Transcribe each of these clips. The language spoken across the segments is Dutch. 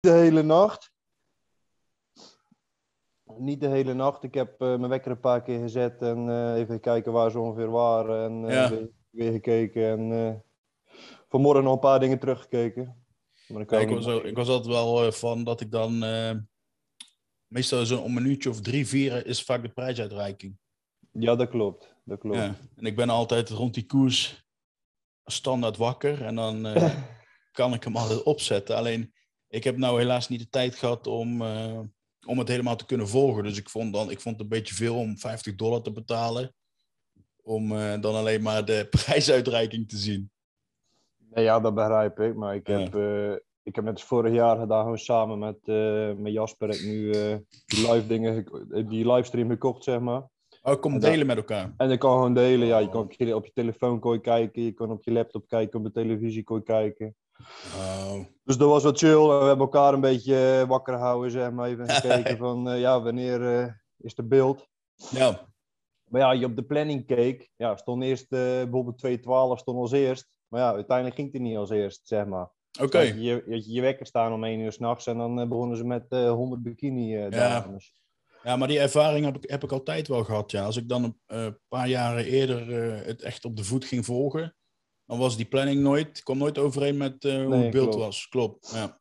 de hele nacht. Niet de hele nacht. Ik heb eh, mijn wekker een paar keer gezet en eh, even kijken waar ze ongeveer waren. En eh, Ja. weer, weer gekeken. En vanmorgen nog een paar dingen teruggekeken. Maar dan kan Ja, ik, was, ook- ik was altijd wel eh, van dat ik dan... eh, meestal zo'n een minuutje of drie, vier is vaak de prijsuitreiking. Ja, dat klopt. Dat klopt. Ja. En ik ben altijd rond die koers standaard wakker. En dan eh, kan ik hem altijd opzetten. Alleen, ik heb nou helaas niet de tijd gehad om, om het helemaal te kunnen volgen. Dus ik vond, dan, ik vond het een beetje veel om 50 dollar te betalen. Om dan alleen maar de prijsuitreiking te zien. Nee, ja, dat begrijp ik. Maar ik heb, eh, ik heb net vorig jaar gedaan, gewoon samen met, eh, met Jasper, heb ik nu eh, die live dingen, die livestream gekocht, zeg maar. Oh, ik kom delen met elkaar. En je kan gewoon delen, ja. Je Oh. kan op je, op je telefoon kon je kijken, je kan op je laptop kijken, op de televisie kon je kijken. Oh, Dus dat was wat chill. En we hebben elkaar een beetje wakker gehouden, zeg maar. Even gekeken van, ja, wanneer is de beeld? ja. Maar ja, je op de planning keek, ja, stond eerst bijvoorbeeld 212 stond als eerst. Maar ja, uiteindelijk ging het niet als eerst, zeg maar. Oké. Dus had je, je, je wekker staan om 1 uur s'nachts en dan eh, begonnen ze met eh 100 bikini eh dames. Ja, maar die ervaring heb ik, heb ik altijd wel gehad. Ja. Als ik dan een paar jaren eerder het echt op de voet ging volgen, dan was die planning nooit, kwam nooit overeen met hoe Nee, het beeld klopt. was. Klopt. Ja.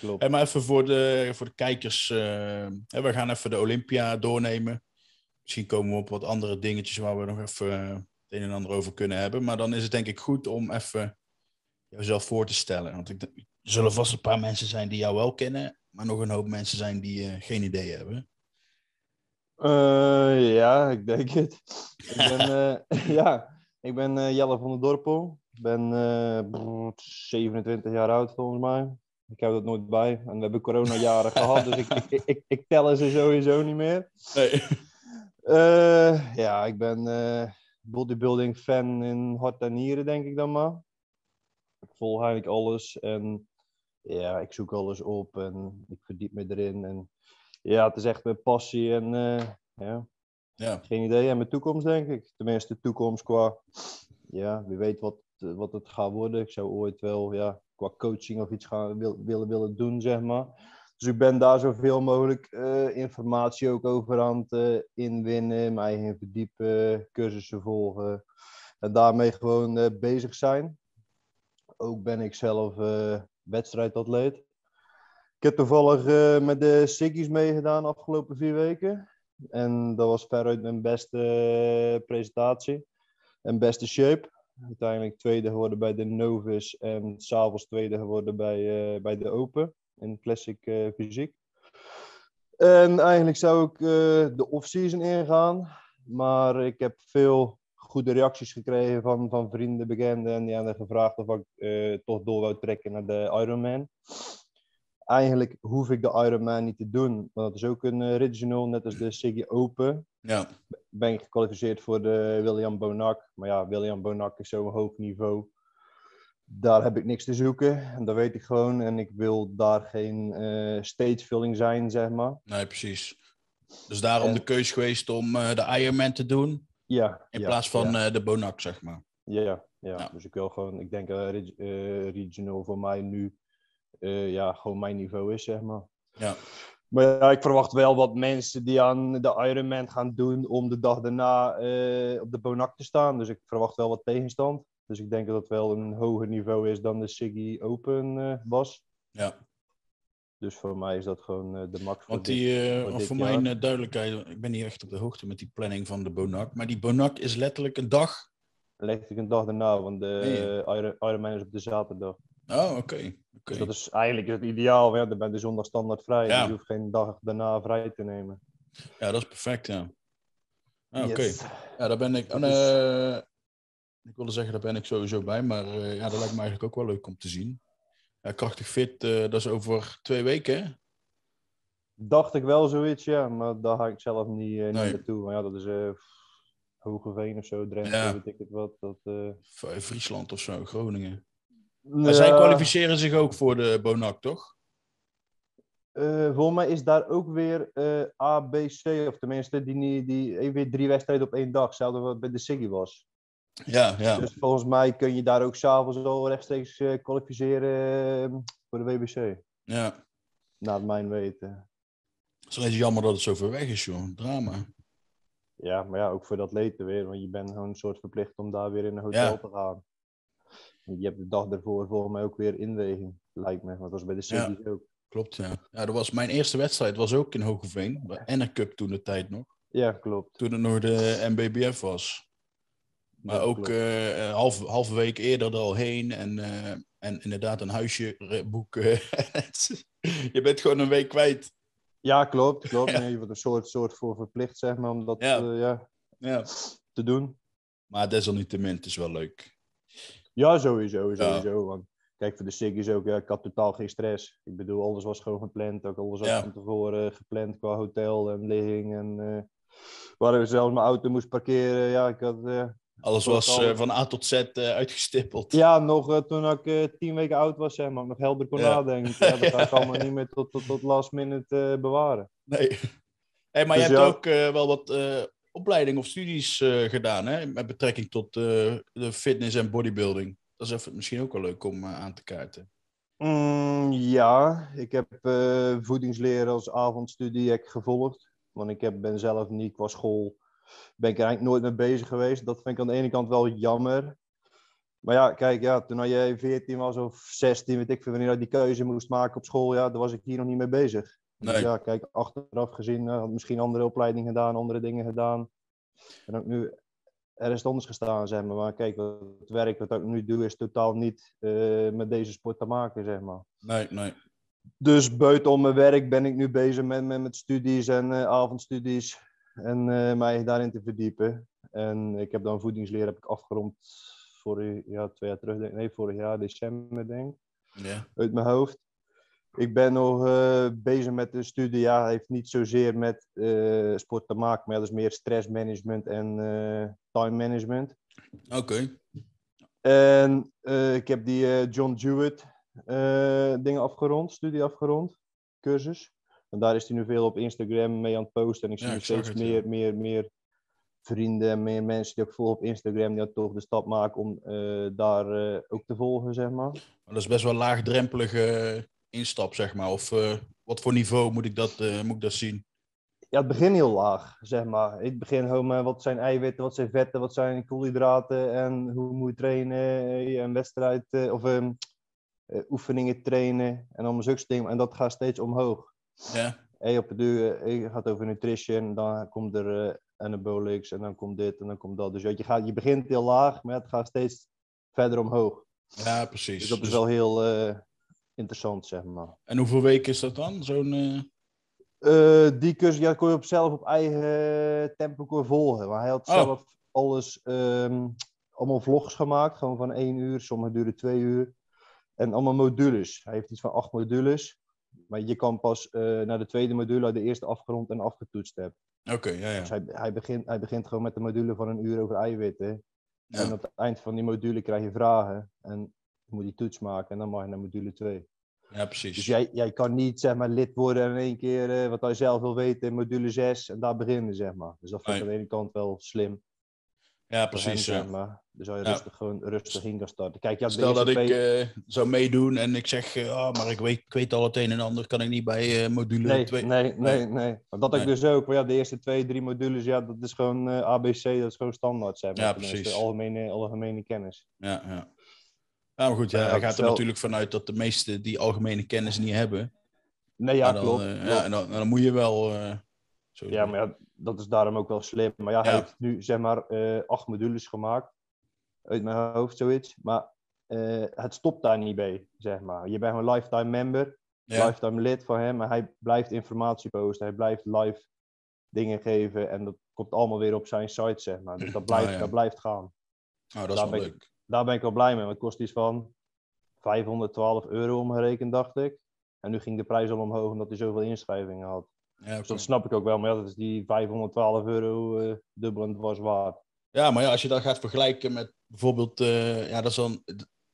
Klopt. Hey, maar even voor de, voor de kijkers. we gaan even de Olympia doornemen. Misschien komen we op wat andere dingetjes waar we nog even het een en ander over kunnen hebben. Maar dan is het denk ik goed om even jezelf voor te stellen. Want ik, er zullen vast een paar mensen zijn die jou wel kennen, maar nog een hoop mensen zijn die eh, geen idee hebben. Eh, ja, ik denk het. Ik ben, eh, ja, ik ben Jelle van der Dorpel. Ik ben eh, brrr, 27 jaar oud volgens mij. Ik hou dat nooit bij. En we hebben coronajaren gehad, dus ik, ik, ik, ik tel ze sowieso niet meer. Nee. Ja, ik ben bodybuilding fan in hart en nieren, denk ik dan maar. Ik volg eigenlijk alles en ja, ik zoek alles op en ik verdiep me erin. En ja, het is echt mijn passie en eh, ja, Ja. geen idee. En mijn toekomst, denk ik. Tenminste, toekomst qua, ja, wie weet wat, wat het gaat worden. Ik zou ooit wel, ja, qua coaching of iets gaan wil, willen, willen doen, zeg maar. Dus ik ben daar zoveel mogelijk eh, informatie ook over aan het eh, inwinnen, mijn eigen verdiepen, cursussen volgen. En daarmee gewoon eh, bezig zijn. Ook ben ik zelf wedstrijdatleet. Ik heb toevallig met de Siggy's meegedaan de afgelopen vier weken. En dat was veruit mijn beste presentatie en beste shape. Uiteindelijk tweede geworden bij de Novice en s'avonds tweede geworden bij, bij de Open in Classic eh, Fysiek. En eigenlijk zou ik eh, de off-season ingaan, maar ik heb veel goede reacties gekregen van, van vrienden, bekenden en die hebben gevraagd of ik eh, toch door wou trekken naar de Ironman. Eigenlijk hoef ik de Ironman niet te doen, want dat is ook een eh, regional, net als de Siggy Open Ja. ben ik gekwalificeerd voor de William Bonac. Maar ja, William Bonac is zo'n hoog niveau. Daar heb ik niks te zoeken. En dat weet ik gewoon. En ik wil daar geen eh stagefilling zijn, zeg maar. Nee, precies. Dus daarom En- de keus geweest om eh, de Ironman te doen, Ja. in ja, plaats van Ja, eh, de Bonac, zeg maar. ja, ja. Dus ik wil gewoon, ik denk uh, reg- eh, regional voor mij nu, ja, gewoon mijn niveau is, zeg maar. Ja. Maar ja, ik verwacht wel wat mensen die aan de Ironman gaan doen om de dag daarna op de Bonac te staan. Dus ik verwacht wel wat tegenstand. Dus ik denk dat het wel een hoger niveau is dan de Siggy Open eh, was. Ja. Dus voor mij is dat gewoon eh, de max voor Want die, eh, voor voor mijn duidelijkheid, ik ben niet echt op de hoogte met die planning van de Bonac. Maar die Bonac is letterlijk een dag. Ik een dag daarna, want de Nee. Iron- Ironman is op de zaterdag. Oh, oké. Dus dat is eigenlijk het ideaal. Ja, dan ben je zondag standaard vrij. Ja. Dus je hoeft geen dag daarna vrij te nemen. Ja, dat is perfect, ja. Ah, Oké. Yes. Ja, daar ben ik. Dat ik wilde zeggen, daar ben ik sowieso bij. Maar eh, ja, dat lijkt me eigenlijk ook wel leuk om te zien. Ja, krachtig fit, eh, dat is over twee weken, hè? Dacht ik wel zoiets, ja. Maar daar ga ik zelf niet, eh, niet Nee. naartoe. Maar ja, dat is eh Hogeveen of zo, Drenthe, Ja. weet ik het wat. Dat, eh, Friesland of zo, Groningen. Maar zij kwalificeren zich ook voor de Bonac, toch? Uh, volgens mij is daar ook weer uh, A, B, C, of tenminste die, die, die weer drie wedstrijden op één dag, hetzelfde wat bij de Siggy was. Ja, ja. Dus volgens mij kun je daar ook s'avonds al rechtstreeks uh, kwalificeren ehm, voor de WBC. Ja. Naar mijn weten. Het is alleen jammer dat het zo ver weg is, joh. Drama. Ja, maar ja, ook voor de atleten weer. Want je bent gewoon een soort verplicht om daar weer in een hotel Ja. te gaan. Je hebt de dag ervoor volgens mij ook weer inweging, lijkt me. Want dat was bij de Ja. Siggy's ook. Klopt, ja. Ja, dat was mijn eerste wedstrijd, was ook in Hogeveen. Bij Enner Cup toen de tijd nog. Ja, klopt. Toen het nog de MBBF was. Maar ook eh half, halve week eerder er al heen. En, eh, en inderdaad een huisje re- boeken. je bent gewoon een week kwijt. Ja, klopt. klopt. Ja. Nee, je wordt een soort, soort voor verplicht, zeg maar, om dat Ja. eh, ja, Ja. te doen. Maar desalniettemin, het is wel leuk. Ja, sowieso, Ja. sowieso. Want kijk, voor de Siggy's ook, ja, ik had totaal geen stress. Ik bedoel, alles was gewoon gepland. Ook alles was Ja. van tevoren gepland qua hotel en ligging. En eh, waar ik zelfs mijn auto moest parkeren. Ja, ik had... eh, Alles was eh, van A tot Z eh, uitgestippeld. ja, nog eh, toen ik eh, tien weken oud was, zeg maar, ik nog helder kon Ja. nadenken. Ja, dat ga ik Ja. allemaal niet meer tot, tot, tot last minute eh, bewaren. Nee. Hey, maar Dus je hebt ja. ook eh, wel wat eh opleiding of studies eh, gedaan, hè? Met betrekking tot eh, de fitness en bodybuilding. Dat is even, misschien ook wel leuk om aan te kaarten. Mm, ja, ik heb eh voedingsleer als avondstudie heb ik gevolgd. Want ik heb, ben zelf niet qua school, ben ik er eigenlijk nooit mee bezig geweest. Dat vind ik aan de ene kant wel jammer. Maar ja, kijk, ja, toen jij 14 was of 16, weet ik veel, wanneer je die keuze moest maken op school, ja, daar was ik hier nog niet mee bezig. Dus Nee. ja, kijk, achteraf gezien, eh, had misschien andere opleidingen gedaan, andere dingen gedaan. En ook nu ergens anders gestaan, zeg maar. Maar kijk, het werk wat ik nu doe, is totaal niet eh, met deze sport te maken, zeg maar. Nee, nee. Dus buitenom mijn werk ben ik nu bezig met, met, met studies en eh, avondstudies. En eh, mij daarin te verdiepen. En ik heb dan voedingsleer heb ik afgerond vorig ja, twee jaar terug. denk- Nee, vorig jaar, december denk ik Ja. uit mijn hoofd. Ik ben nog eh, bezig met de studie. Ja, heeft niet zozeer met eh, sport te maken, maar dat is meer stressmanagement en time management. Oké. En ik heb die John Jewett dingen afgerond, studie afgerond, cursus. En daar is hij nu veel op Instagram mee aan het posten. En ik zie Ja, ik steeds het, ja. meer, meer, meer vrienden en meer mensen die ook volgen op Instagram, die toch de stap maken om eh, daar eh, ook te volgen, zeg maar. Maar dat is best wel laagdrempelige eh, instap, zeg maar. Of wat voor niveau moet ik dat, moet ik dat zien? Ja, het begin heel laag, zeg maar. Ik begin gewoon met wat zijn eiwitten, wat zijn vetten, wat zijn koolhydraten en hoe moet je trainen, een wedstrijd of ehm, eh, oefeningen trainen en allemaal zulke dingen. En dat gaat steeds omhoog. Ja, op het duur eh, gaat over nutrition, dan komt er eh, anabolics en dan komt dit en dan komt dat. Dus je, gaat, je begint heel laag, maar het gaat steeds verder omhoog. ja precies. Dus dat is Dus- wel heel eh, interessant, zeg maar. En hoeveel weken is dat dan? Zo'n... eh, Eh, die cursus ja, kon je op zelf op eigen tempo je volgen. Maar hij had Oh. zelf alles, ehm, allemaal vlogs gemaakt, gewoon van één uur, sommige duren twee uur. En allemaal modules. Hij heeft iets van acht modules. Maar je kan pas eh, naar de tweede module de eerste afgerond en afgetoetst hebt. Oké, ja, ja. Dus hij, hij, begint, hij begint gewoon met de module van een uur over eiwitten. En op het eind van die module krijg je vragen. En je moet die toets maken en dan mag je naar module 2. Ja, precies. Dus jij, jij kan niet zeg maar, lid worden en in één keer eh, wat hij zelf wil weten in module 6 en daar beginnen, zeg maar. Dus dat vind ik Nee. aan de ene kant wel slim. Ja, precies. zeg ja. maar. Dus zou je Ja. rustig, gewoon rustig in kan starten. Kijk, ja, de Stel dat ik eh, zou meedoen en ik zeg, eh, ah, maar ik weet, ik weet al het een en ander, kan ik niet bij eh, module Nee, 2. nee, nee, nee. Maar dat ik dus ook. Maar ja, de eerste twee, drie modules, ja, dat is gewoon ABC, dat is gewoon standaard, zeg maar. Ja, precies. Algemene, algemene kennis. Ja, ja. Ja, maar goed, ja, Ja, hij gaat er natuurlijk vanuit dat de meesten die algemene kennis niet hebben. Nee, ja, dan, klopt. ja, en dan, dan moet je wel Ja, maar ja, dat is daarom ook wel slim. Maar ja, hij Ja. heeft nu zeg maar eh, acht modules gemaakt. Uit mijn hoofd, zoiets. Maar eh, het stopt daar niet bij, zeg maar. Je bent een lifetime member, Ja, lifetime lid van hem. Maar hij blijft informatie posten. Hij blijft live dingen geven. En dat komt allemaal weer op zijn site, zeg maar. Dus dat blijft, Ah, ja. dat blijft gaan. nou, dat is daar wel ben ik- leuk. Daar ben ik wel blij mee. Want het kost iets van 512 euro omgerekend, dacht ik. En nu ging de prijs al omhoog omdat hij zoveel inschrijvingen had. Ja, Dus dat snap ik ook wel. Maar ja, dat is die 512 euro eh, dubbel en dwars waard. ja, maar ja, als je dat gaat vergelijken met bijvoorbeeld, eh, ja, dat is dan,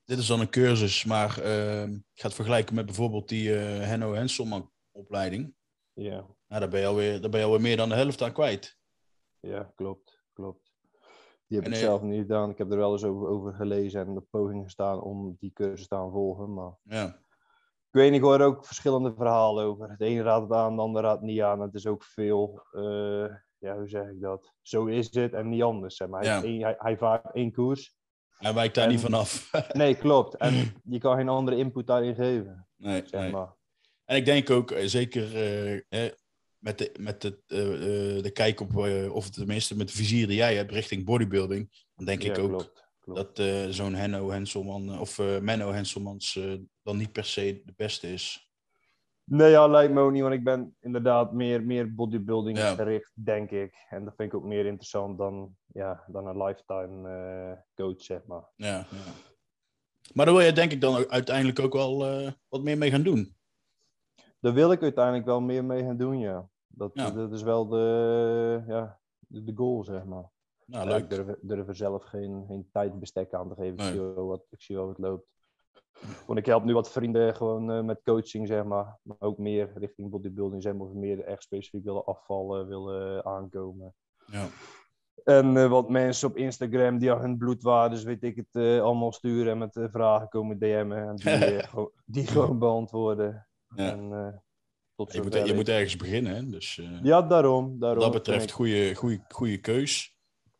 dit is dan een cursus, maar eh, gaat vergelijken met bijvoorbeeld die eh Henno Henselman op opleiding. Ja, Nou, daar ben je alweer, daar ben je alweer meer dan de helft aan kwijt. ja, klopt, klopt. Die heb En, ik zelf niet gedaan. Ik heb er wel eens over, over gelezen en de pogingen gestaan om die cursus te gaan volgen. Maar Ja, ik weet niet, ik hoor ook verschillende verhalen over. De ene raadt het aan, de ander raadt het niet aan. Het is ook veel, eh, ja, hoe zeg ik dat? Zo is het en niet anders. Zeg maar. hij, Ja. hij, hij vaart één koers. hij wijkt daar En- niet vanaf. Nee, klopt. En je kan geen andere input daarin geven, nee, zeg nee. maar. En ik denk ook, eh, zeker eh, met, de, met de, de kijk op, of tenminste met de vizier die jij hebt richting bodybuilding, dan denk ik ook klopt, klopt. dat zo'n Henno Henselman of Menno Henselmans dan niet per se de beste is. Nee, ja, lijkt me ook niet, want ik ben inderdaad meer, meer bodybuilding Ja. gericht, denk ik. En dat vind ik ook meer interessant dan, ja, dan een lifetime eh, coach, zeg maar. Ja, ja. Maar daar wil je denk ik dan uiteindelijk ook wel eh, wat meer mee gaan doen. Daar wil ik uiteindelijk wel meer mee gaan doen, ja. Dat, Ja. dat is wel de, ja, de, goal, zeg maar. Nou, leuk. ik durf, durf er zelf geen, geen tijdbestek aan te geven. Nee. Ik, zie wel wat, ik zie wel wat het loopt. Want ik help nu wat vrienden gewoon eh, met coaching, zeg maar. Maar ook meer richting bodybuilding, zeg maar. Of meer echt specifiek willen afvallen, willen aankomen. Ja. En eh, wat mensen op Instagram die aan hun bloedwaardes, weet ik het, eh, allemaal sturen en met vragen komen DM'en. En die, gewoon- die gewoon beantwoorden. Ja. En, tot Je, moet, je moet ergens beginnen, hè? dus Ja, daarom. daarom wat dat betreft goede, goede, goede keus.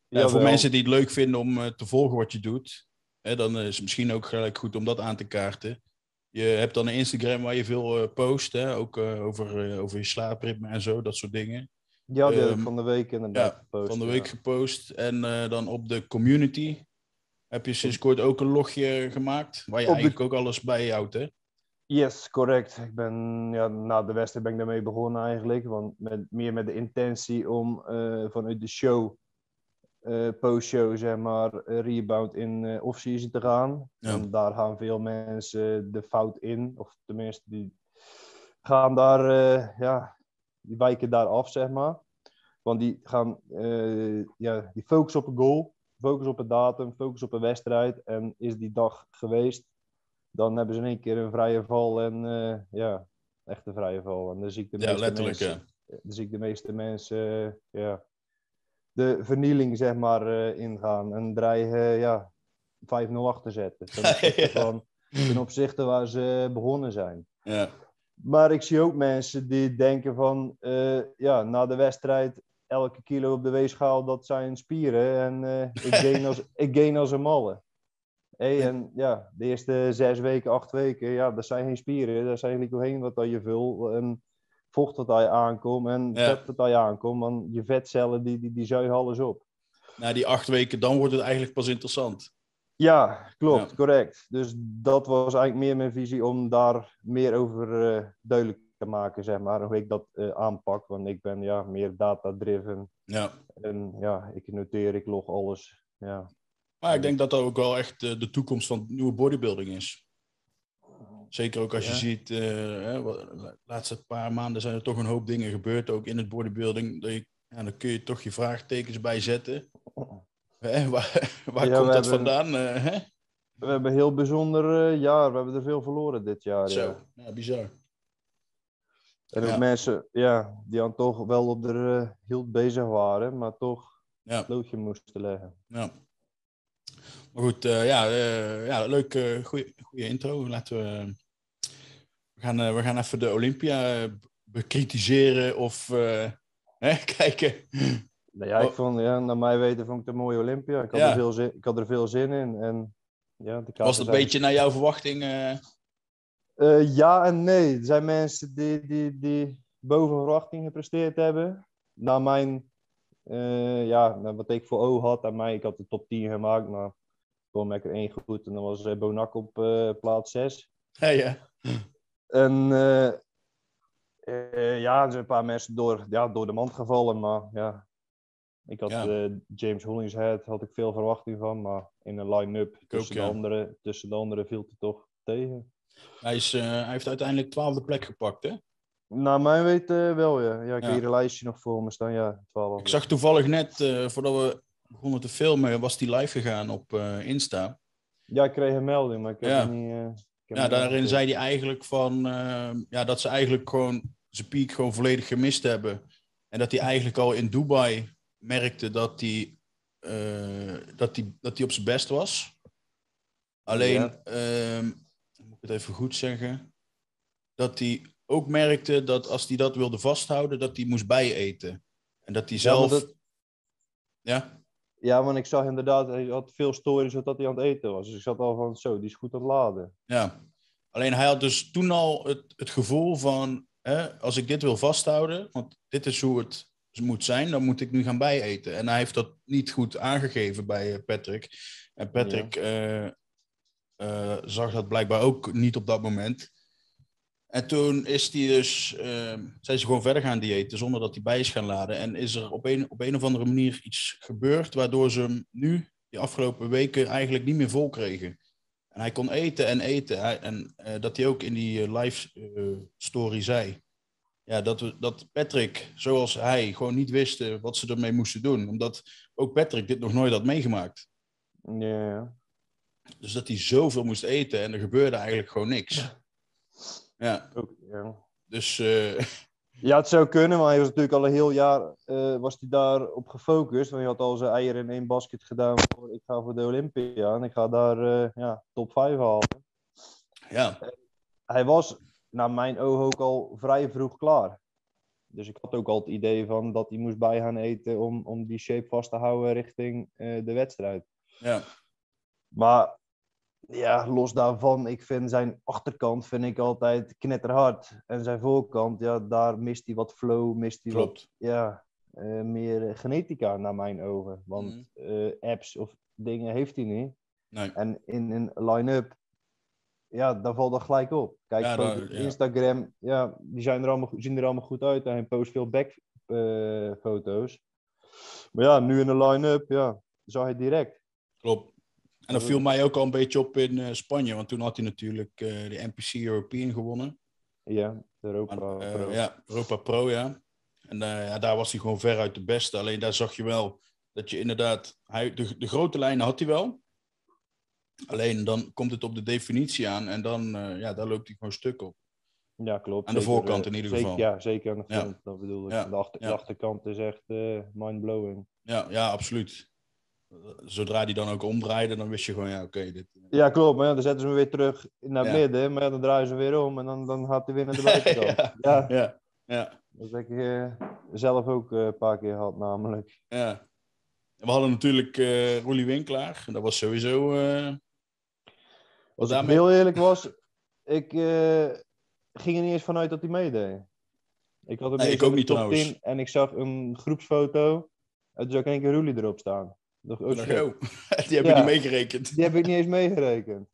Ja, voor mensen die het leuk vinden om te volgen wat je doet, hè, dan is het misschien ook gelijk goed om dat aan te kaarten. Je hebt dan een Instagram waar je veel eh, post, hè, ook eh, over, eh, over je slaapritme en zo, dat soort dingen. Ja, die heb ik ehm, van de week inderdaad ja, gepost. Van de ja. week gepost. En dan op de community heb je sinds kort ook een logje gemaakt, waar je Op de- eigenlijk ook alles bijhoudt, hè? Yes, correct. Ik ben, ja, na de wedstrijd ben ik daarmee begonnen eigenlijk. Want met, meer met de intentie om vanuit de show, eh post-show, zeg maar, eh, rebound in eh off-season te gaan. Ja. En daar gaan veel mensen de fout in. Of tenminste, die gaan daar, ja, die wijken daar af, zeg maar. Want die gaan, ja, die focussen op een goal, focussen op een datum, focussen op een wedstrijd. En is die dag geweest, dan hebben ze in één keer een vrije val en ja, echt een vrije val. En dan zie ik de Ja, meeste letterlijk, mensen, ja. dan zie ik de meeste mensen ja, de vernieling zeg maar eh, ingaan en dreigen ja, 5-0 achter te zetten. Ten Ja. van, ten opzichte waar ze begonnen zijn. Ja, Maar ik zie ook mensen die denken van, eh, ja, na de wedstrijd, elke kilo op de weegschaal, dat zijn spieren. En eh, ik, gain als, ik gain als een malle. Hey, en ja, de eerste zes weken, acht weken, ja, dat zijn geen spieren. Dat zijn glycogeen wat aan je vul. En vocht aan je aankomt en Ja. vet aan je aankomt. Want je vetcellen, die, die, die zuigen alles op. na die acht weken, dan wordt het eigenlijk pas interessant. Ja, klopt, Ja. correct. Dus dat was eigenlijk meer mijn visie om daar meer over eh, duidelijk te maken, zeg maar. Hoe ik dat eh, aanpak. Want ik ben ja, meer data-driven. Ja. En ja, ik noteer, ik log alles. Ja, Maar ik denk dat dat ook wel echt eh, de toekomst van nieuwe bodybuilding is. Zeker ook als je ziet, eh, de laatste paar maanden zijn er toch een hoop dingen gebeurd, ook in het bodybuilding. Dat je, ja, dan kun je toch je vraagtekens bij zetten. Hè, waar waar komt dat vandaan? eh, hè? We hebben een heel bijzonder eh, jaar. We hebben er veel verloren dit jaar. Zo, Ja. bizar. En ook Ja. mensen ja, die dan toch wel op de eh, hield bezig waren, maar toch Ja. het loodje moesten leggen. Ja. Maar goed, eh, ja, eh, ja, leuk, eh goede intro. Laten we, we, gaan, we gaan even de Olympia bekritiseren of hè, kijken. Nou ja, ik Oh. vond, ja, naar mij weten vond ik het een mooie Olympia. Ik had, Ja. er, veel zin, ik had er veel zin in. En, ja, de Was het een beetje naar jouw verwachting? ja en nee. Er zijn mensen die, die, die boven verwachting gepresteerd hebben. Naar mijn, ja, wat ik voor ogen had. En mij, ik had de top 10 gemaakt, maar kwam ik er één goed. En dan was eh, Bonak op eh, plaats 6. Ja, ja. En eh, ja, er zijn een paar mensen door, ja, door de mand gevallen. Maar ja, ik had Ja. James Hollingshead, had ik veel verwachting van. Maar in een line-up tussen, de andere, tussen de anderen viel het toch tegen. Hij, is, hij heeft uiteindelijk twaalfde plek gepakt, hè? Naar mijn weten wel, ja. ja ik Ja. heb hier een lijstje nog voor me staan. Ja, 12. Ik zag toevallig net, voordat we begonnen te filmen, was die live gegaan op eh, Insta. Ja, ik kreeg een melding, maar ik heb Ja. niet... eh, heb Ja, niet daarin zei hij eigenlijk van, eh, ja, dat ze eigenlijk gewoon zijn piek gewoon volledig gemist hebben. En dat hij eigenlijk al in Dubai merkte dat hij, dat hij, dat hij op zijn best was. Alleen, Ja. ehm, moet ik het even goed zeggen, dat hij ook merkte dat als hij dat wilde vasthouden, dat hij moest bijeten. En dat hij Ja, zelf... dat- Ja, Ja, want ik zag inderdaad, hij had veel stories dat hij aan het eten was. Dus ik zat al van, zo, die is goed aan het laden. Ja, alleen hij had dus toen al het, het gevoel van, hè, als ik dit wil vasthouden, want dit is hoe het moet zijn, dan moet ik nu gaan bijeten. En hij heeft dat niet goed aangegeven bij eh, Patrick. En Patrick eh, eh, zag dat blijkbaar ook niet op dat moment. En toen is hij dus, eh, zijn ze gewoon verder gaan diëten zonder dat hij bij is gaan laden. En is er op een, op een of andere manier iets gebeurd waardoor ze hem nu, die afgelopen weken, eigenlijk niet meer vol kregen. En hij kon eten en eten. Hij- en eh, dat hij ook in die eh, live eh, story zei. Ja, dat, we, dat Patrick, zoals hij, gewoon niet wisten wat ze ermee moesten doen. Omdat ook Patrick dit nog nooit had meegemaakt. Ja, ja. Dus dat hij zoveel moest eten en er gebeurde eigenlijk gewoon niks. Ja, Ook, ja. dus eh, Ja, het zou kunnen, maar hij was natuurlijk al een heel jaar eh, was hij daarop gefocust. Want hij had al zijn eieren in één basket gedaan voor ik ga voor de Olympia. En ik ga daar eh, ja, top 5 halen. ja, Hij was naar mijn ogen ook al vrij vroeg klaar. Dus ik had ook al het idee van dat hij moest bij gaan eten om, om die shape vast te houden richting de wedstrijd. ja, Maar ja, los daarvan, ik vind zijn achterkant vind ik altijd knetterhard. En zijn voorkant, ja, daar mist hij wat flow, mist hij wat ja, eh, meer genetica naar mijn ogen. Want Mhm. eh, apps of dingen heeft hij niet. Nee. En in een line-up, ja, daar valt dat gelijk op. Kijk, Ja, foto- daar- ja. Instagram, ja, die zijn er allemaal, zien er allemaal goed uit. En hij post veel backfoto's. maar ja, nu in de line-up, ja, zag je direct. Klopt. En dat viel mij ook al een beetje op in eh, Spanje, want toen had hij natuurlijk eh, de NPC European gewonnen. Ja, de Europa. Maar, eh, Pro. ja, Europa Pro, ja. En ja, daar was hij gewoon veruit de beste. Alleen daar zag je wel dat je inderdaad... Hij, de, de grote lijnen had hij wel. Alleen dan komt het op de definitie aan en dan ja, daar loopt hij gewoon stuk op. Ja, klopt. Aan de Zeker, voorkant in ieder zeker- geval. Ja, zeker aan de Ja. front, dat bedoel ik. Ja, De, achter, ja. de achterkant is echt eh mind-blowing. Ja, ja, absoluut. Zodra die dan ook omdraaide, dan wist je gewoon, ja, oké, dit... Ja, klopt. Maar ja, dan zetten ze hem weer terug naar Ja. midden. Maar ja, dan draaien ze weer om en dan, dan gaat hij weer naar de buitenkant. ja. ja, ja, ja, dat heb ik eh, zelf ook eh, een paar keer gehad, namelijk. ja. En we hadden natuurlijk eh Roelie Winkelaar. Dat was sowieso... eh, Als ik daarmee- heel eerlijk was, ik eh, ging er niet eens vanuit dat hij meedeed. Ik had hem Nee, ik ook niet top trouwens. 10 en ik zag een groepsfoto. En toen zag ik in één keer Roelie erop staan. Ik dacht, oh oh, die heb je niet meegerekend. Die heb ik niet eens meegerekend.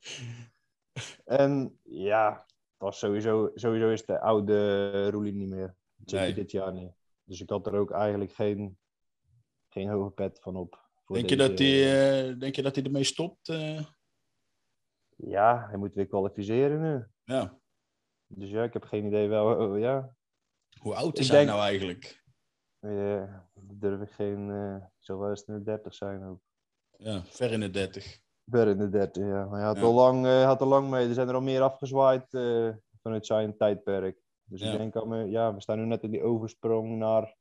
En ja, was sowieso, sowieso is de oude Roelie niet meer. Nee. dit jaar niet. Dus ik had er ook eigenlijk geen, geen hoge pet van op. Denk je, dat hij, eh, denk je dat hij ermee stopt? eh? Ja, hij moet weer kwalificeren nu. ja. Dus ja, ik heb geen idee wel. oh, ja, Hoe oud Ik is hij denk- nou eigenlijk? Eh, durf ik geen. eh zou wel eens in de 30 zijn ook. Ja, ver in de 30. Ver in de 30, ja. Maar hij had, Ja. al lang, eh, had al lang mee. Er zijn er al meer afgezwaaid eh, vanuit zijn tijdperk. Dus Ja. ik denk al, me- ja, we staan nu net in die oversprong naar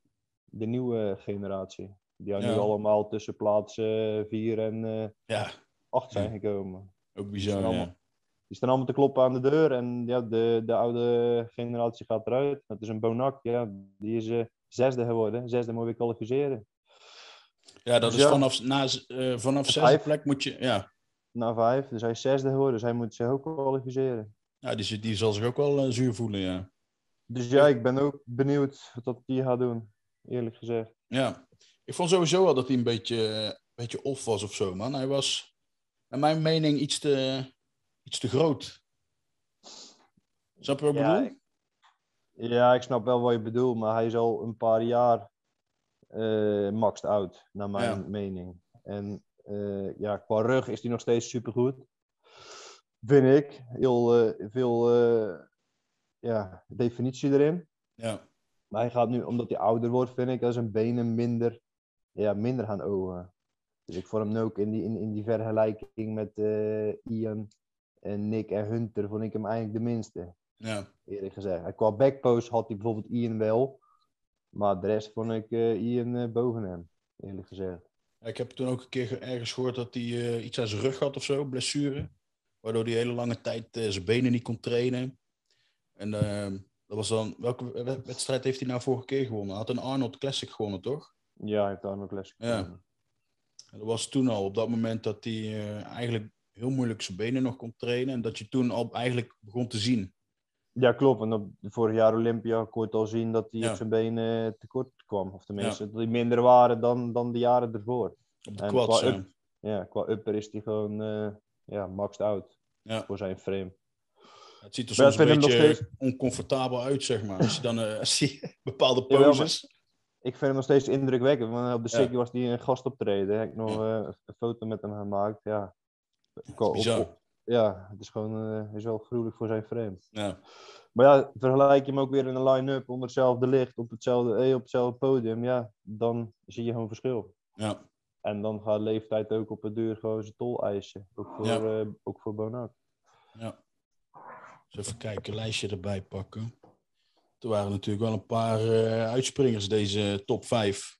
de nieuwe generatie. Die Ja. nu allemaal tussen plaats 4 en eh Ja, 8 zijn Ja. gekomen. ook bizar. Ja. man. Die staan allemaal te kloppen aan de deur en ja, de, de oude generatie gaat eruit. Dat is een Bonak, ja, die is eh, zesde geworden. Zesde moet weer kwalificeren. ja, dat Dus is ja. vanaf, na, eh, vanaf zesde Vijf. plek moet je... Ja, Na vijf, dus hij is zesde geworden, dus hij moet zich ook kwalificeren. ja die, die zal zich ook wel eh, zuur voelen, ja. Dus ja, ik ben ook benieuwd wat die gaat doen, eerlijk gezegd. Ja, ik vond sowieso wel dat hij een beetje, eh, een beetje off was of zo, man. Hij was, naar mijn mening, iets te, iets te groot. Snap je wat ik Ja, bedoel? Ja, ik snap wel wat je bedoelt, maar hij is al een paar jaar eh maxed out, naar mijn Ja. mening. En eh, ja, qua rug is hij nog steeds supergoed. Vind ik. Heel eh, veel ja, definitie erin. Ja, Maar hij gaat nu, omdat hij ouder wordt, vind ik, dat zijn benen minder, ja, minder gaan ogen. Dus ik vond hem ook in die, in, in die vergelijking met Ian en Nick en Hunter, vond ik hem eigenlijk de minste. Ja. Eerlijk gezegd. Qua backpost had hij bijvoorbeeld Ian wel. Maar de rest vond ik eh, Ian eh, boven hem. Eerlijk gezegd. Ik heb toen ook een keer ge- ergens gehoord dat hij eh, iets aan zijn rug had of zo, blessure. Waardoor hij hele lange tijd zijn benen niet kon trainen. En eh, dat was dan, welke we- wedstrijd heeft hij nou vorige keer gewonnen? Hij had een Arnold Classic gewonnen, toch? Ja, hij heeft daar nog les Ja. gewonnen. En dat was toen al op dat moment dat hij eigenlijk heel moeilijk zijn benen nog kon trainen. En dat je toen al eigenlijk begon te zien. Ja, klopt. En op vorig jaar Olympia kon het al zien dat hij Ja. op zijn benen tekort kwam. Of tenminste, dat die minder waren dan, dan de jaren ervoor. Op de En quads. qua ja. up- Ja, qua upper is hij gewoon eh ja, maxed out voor zijn frame. Het ziet er soms een beetje steeds- oncomfortabel uit, zeg maar. Als je dan eh, als je bepaalde poses. Ik vind hem nog steeds indrukwekkend. Want op de Ja. Sikkie was hij een gastoptreden. Heb ik nog eh, een foto met hem gemaakt. Ja, op- ja het is gewoon eh, is wel gruwelijk voor zijn frame. Ja. Maar ja, vergelijk je hem ook weer in een line-up onder hetzelfde licht, op hetzelfde, eh, op hetzelfde podium. Ja, dan zie je gewoon verschil. ja. En dan gaat leeftijd ook op het duur gewoon zijn tol eisen. Ook voor, Ja. eh, ook voor Bonac. Ja. Dus even kijken, een lijstje erbij pakken. Er waren natuurlijk wel een paar uitspringers deze top 5.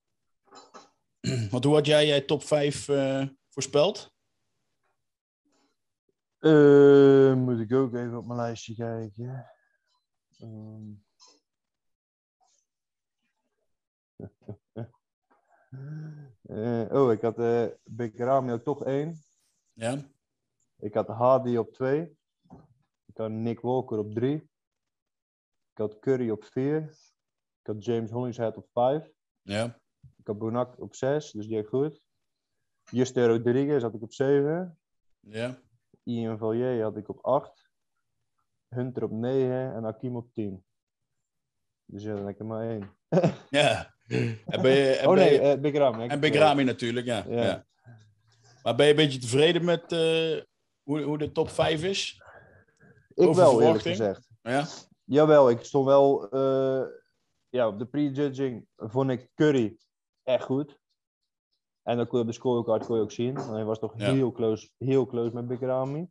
Want hoe had jij jij top 5 eh, voorspeld? Eh, moet ik ook even op mijn lijstje kijken. Ehm. Eh, oh, ik had uh, Big Rami op toch één. Ja? Ik had Hardy op twee. Ik had Nick Walker op drie. Ik had Curry op vier. Ik had James Hollingshead op vijf. Ja? Ik had Bonak op zes, dus die ik goed. Justin Rodriguez had ik op zeven. Ja? Ian Valier had ik op 8. Hunter op 9 en Akim op 10. Dus ja, dan heb ik er maar één. Ja. En, ben je, en, oh ben nee, je- Big Ram. hè? en Big Ramy natuurlijk, ja. Ja. ja. Maar ben je een beetje tevreden met eh, hoe, hoe de top 5 is? Ik over wel, eerlijk gezegd. Ja? Jawel, ik stond wel... eh, ja, op de prejudging vond ik Curry echt goed. En dat kon je op de scorecard kon je ook zien. Hij was toch Ja. heel, close, heel close met Big Ramy.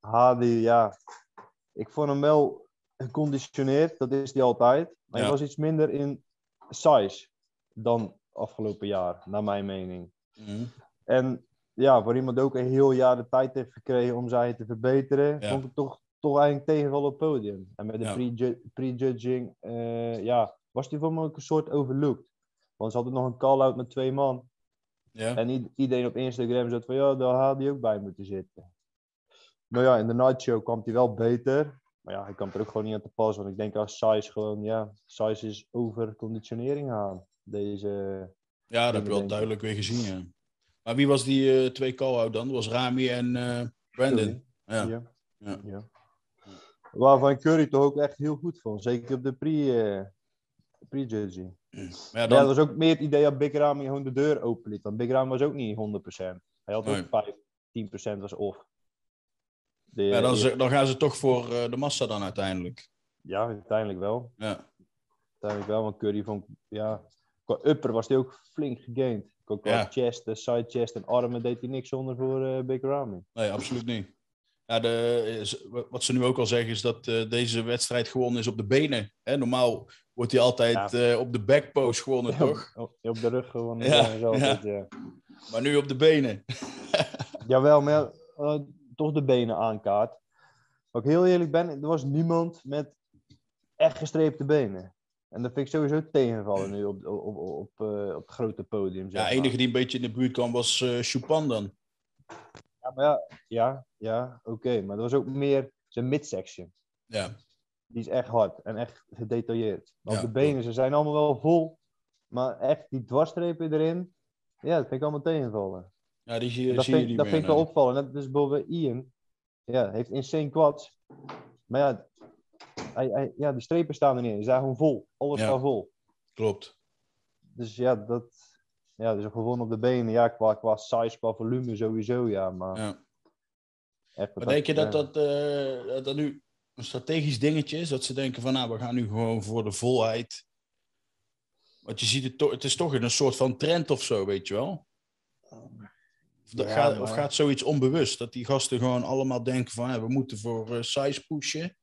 Hadi, ja. Ik vond hem wel geconditioneerd. Dat is hij altijd. Maar hij was iets minder in size dan afgelopen jaar, naar mijn mening. Mhm. En ja, voor iemand ook een heel jaar de tijd heeft gekregen om zij te verbeteren, Ja. vond ik toch, toch eigenlijk tegenvallen op het podium. En met de Ja. prejud- prejudging, eh, ja, was hij voor me ook een soort overlooked. Want ze hadden nog een call-out met twee man. Ja? En iedereen op Instagram zat van, ja, daar had hij ook bij moeten zitten. Maar ja, in de night show kwam hij wel beter. Maar ja, hij kwam er ook gewoon niet aan te pas. Want ik denk als size gewoon, ja, size is over conditionering aan. Deze, Ja, dat heb je wel duidelijk weer gezien, ja. Maar wie was die eh, twee call-out dan? Dat was Rami en eh, Brandon. Ja. Ja. Ja. ja. Waarvan Curry toch ook echt heel goed vond. Zeker op de pre, eh, prejudging. Ja, Ja, dan, dat was ook meer het idee dat Big Ramy gewoon de deur openliet. Want Big Ramy was ook niet 100%. Hij had Nee. ook 5, 10% was off. De, ja, dan, ze- dan gaan ze toch voor eh, de massa dan uiteindelijk. ja, uiteindelijk wel. Ja. Uiteindelijk wel, want Curry vond ja, qua upper was hij ook flink gegained. Ook qua Ja. chest, eh, side chest en armen deed hij niks zonder voor eh, Big Ramy. Nee, absoluut niet. Ja, de, wat ze nu ook al zeggen is dat eh, deze wedstrijd gewonnen is op de benen. Hè? Normaal wordt hij altijd eh, op de backpost gewonnen, toch? Op, op de rug gewoon. Ja, altijd. Maar nu op de benen. Jawel, maar ja, eh, toch de benen aankaart. Als ik heel eerlijk ben, er was niemand met echt gestreepte benen. En dat vind ik sowieso tegenvallen nu op, op, op, op, op het grote podium. Zeg Ja, enige die een beetje in de buurt kwam was eh Choupan dan. Ja, maar ja, ja, ja oké. Maar dat was ook meer zijn midsection. Ja, Die is echt hard en echt gedetailleerd. Ja, op de benen, ze zijn allemaal wel vol. Maar echt die dwarsstrepen erin, ja, dat vind ik allemaal tegenvallen. ja die zie, dat zie je vind, niet dat meer. vind ik wel nee. opvallen. Net dus bijvoorbeeld Ian. Ja, heeft insane quads. Maar ja, hij, hij, ja, die strepen staan er niet in. Ze zijn gewoon vol. Alles Ja. staat vol. Klopt. Dus ja, dat... Ja, dus gewoon op de benen. Ja, qua, qua size, qua volume sowieso, ja. Maar, Ja. echt, Maar denk je dat dat, eh, dat dat nu een strategisch dingetje is? Dat ze denken van, nou, we gaan nu gewoon voor de volheid. Want je ziet het toch, het is toch een soort van trend of zo, weet je wel? Of, dat Ja, gaat, of gaat zoiets onbewust? Dat die gasten gewoon allemaal denken van, we moeten voor eh, size pushen.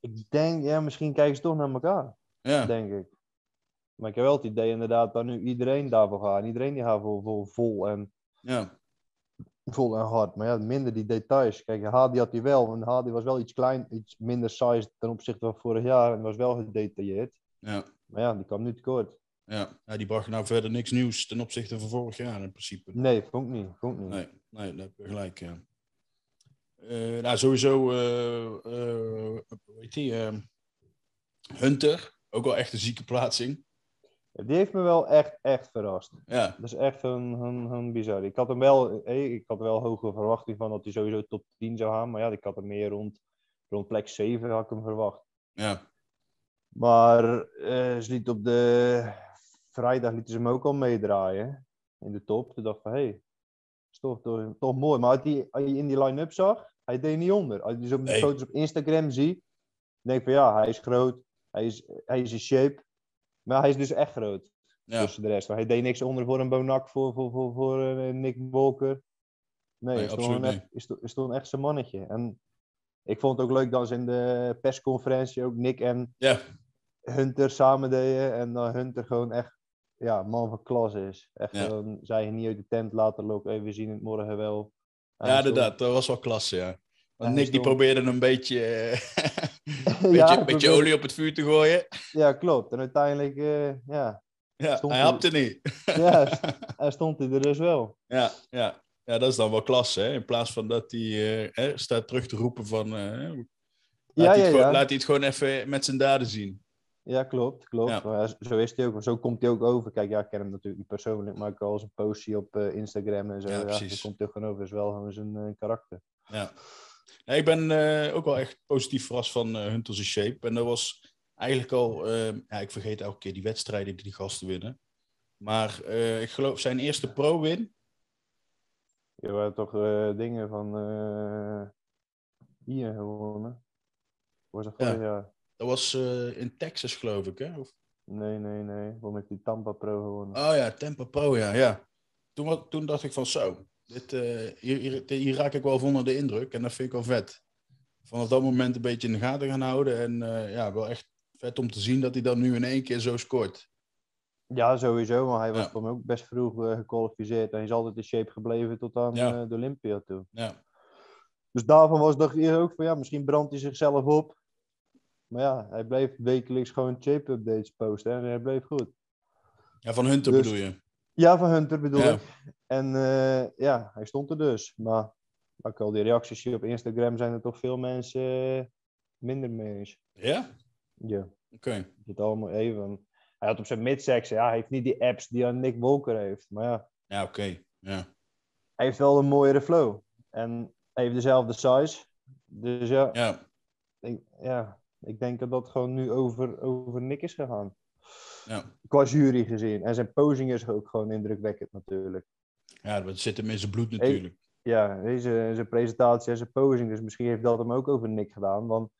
Ik denk, ja, misschien kijken ze toch naar elkaar, Ja, denk ik. Maar ik heb wel het idee inderdaad dat nu iedereen daarvoor gaat. Iedereen die gaat voor, voor vol en ja, vol en hard. Maar ja, minder die details. Kijk, Hadi had hij wel. En Hadi was wel iets klein, iets minder size ten opzichte van vorig jaar. En was wel gedetailleerd. ja, Maar ja, die kwam nu tekort. ja. ja. Die bracht nou verder niks nieuws ten opzichte van vorig jaar in principe. Nee, vond ik niet. Vond ik niet. Nee, nee, daar heb je gelijk, ja. Eh, nou, sowieso, hoe heet die? eh, Hunter, ook wel echt een zieke plaatsing. Die heeft me wel echt, echt verrast. Ja, Dat is echt een, een, een bizar. Ik had hem wel, eh, ik had wel hoge verwachting van dat hij sowieso top 10 zou gaan. Maar ja, ik had hem meer rond, rond plek 7 had ik hem verwacht. ja, Maar eh, ze liet op de vrijdag lieten ze hem ook al meedraaien in de top. Toen dacht ik van, hé, hey, is toch, toch, toch mooi. Maar als, die, als je in die line-up zag, hij deed niet onder. Als je zo op de Nee. foto's op Instagram ziet, denk ik van ja, hij is groot. Hij is, hij is in shape. Maar hij is dus echt groot ja. tussen de rest. Maar hij deed niks onder voor een Bonak, voor, voor, voor, voor een Nick Walker. Nee, Nee, is, toch een echt, is, toch- is toch een echt zijn mannetje. En ik vond het ook leuk dat ze in de persconferentie ook Nick en ja. Hunter samen deden. En dat Hunter gewoon echt ja, man van klas is. Echt Ja. gewoon, zij je niet uit de tent laten lopen. We zien het morgen wel. Ja, inderdaad, dat was wel klasse, ja. Want Nick die probeerde een beetje, eh, beetje, Ja, beetje probeer- olie op het vuur te gooien. Ja, klopt. En uiteindelijk, eh, ja, Ja, Stond hij hij- hapte niet. ja, hij stond hij er dus wel. Ja, ja. ja, dat is dan wel klasse, hè? In plaats van dat hij eh, staat terug te roepen van... eh, laat, Ja, hij gewoon, laat hij het gewoon even met zijn daden zien. Ja, klopt, klopt. Maar zo is hij ook. Zo komt hij ook over. Kijk, ja, ik ken hem natuurlijk niet persoonlijk, maar ik al zijn postje op Instagram en zo. Ja, precies. komt hij gewoon over. is wel gewoon zijn karakter. Ja. Nee, ik ben eh, ook wel echt positief verrast van eh Hunters in Shape. En dat was eigenlijk al... eh, ja, ik vergeet elke keer die wedstrijden die die gasten winnen. Maar ik geloof zijn eerste pro-win... Je waren toch dingen van hier gewonnen. Was dat Ja. vorig jaar? Dat was in Texas, geloof ik, hè? Of... Nee, nee, nee. Waarom heeft die Tampa Pro gewonnen? Oh ja, Tampa Pro, ja. ja. Toen, toen dacht ik van zo, dit, eh, hier, hier, hier raak ik wel van onder de indruk en dat vind ik wel vet. Vanaf dat moment een beetje in de gaten gaan houden en eh, ja, wel echt vet om te zien dat hij dan nu in één keer zo scoort. Ja, sowieso. Maar hij was Ja. voor mij ook best vroeg eh, gekwalificeerd. En hij is altijd in shape gebleven tot aan Ja. de Olympia toe. Ja, Dus daarvan was dacht ik ook van ja, misschien brandt hij zichzelf op. Maar ja, hij bleef wekelijks gewoon shape updates posten en hij bleef goed. ja van Hunter Dus- bedoel je? Ja, van Hunter bedoel Ja. ik. En eh, ja, hij stond er dus. Maar als ik al die reacties zie op Instagram, zijn er toch veel mensen eh, minder mee eens. Ja? Ja, Oké. het allemaal even. Hij had op zijn midsex, ja, hij heeft niet die apps die Nick Walker heeft. Maar ja, Ja, oké. Ja. hij heeft wel een mooiere flow. En hij heeft dezelfde size. Dus ja, Ja. ik, ja, ik denk dat dat gewoon nu over, over Nick is gegaan. Ja. Qua jury gezien. En zijn posing is ook gewoon indrukwekkend natuurlijk. ja, dat zit hem in zijn bloed natuurlijk. Ja, deze, zijn presentatie en zijn posing. Dus misschien heeft dat hem ook over Nick gedaan. Want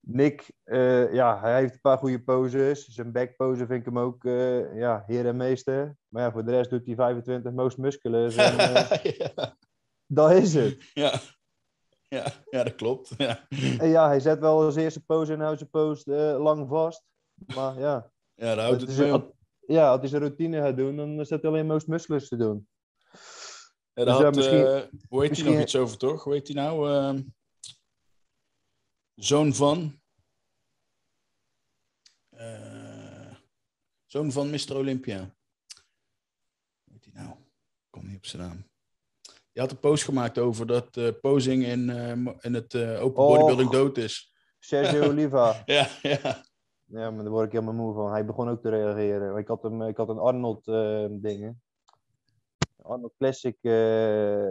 Nick, eh, ja, hij heeft een paar goede poses. Zijn backpose vind ik hem ook, eh, ja, heer en meester. Maar ja, voor de rest doet hij 25 most musculars. En, eh, ja. dat is het. Ja. Ja. ja, dat klopt. Ja, En ja, hij zet wel zijn eerste pose en houdt zijn pose eh, lang vast. Maar ja, ja daar houdt het is- ja, als hij zijn routine gaat doen, dan zet hij alleen most musculars te doen. Ja, dus had, misschien- eh, hoe heet hij nog iets over, toch? Hoe heet hij nou? Ehm, zoon van... eh, zoon van Mr. Olympia. Hoe heet hij nou? Ik kom niet op zijn naam. Die had een post gemaakt over dat eh, posing in, in het open bodybuilding dood is. Sergio Oliva. Ja, ja. Ja, maar daar word ik helemaal moe van. Hij begon ook te reageren. Ik had, hem, ik had een Arnold eh dingen. Arnold Classic eh,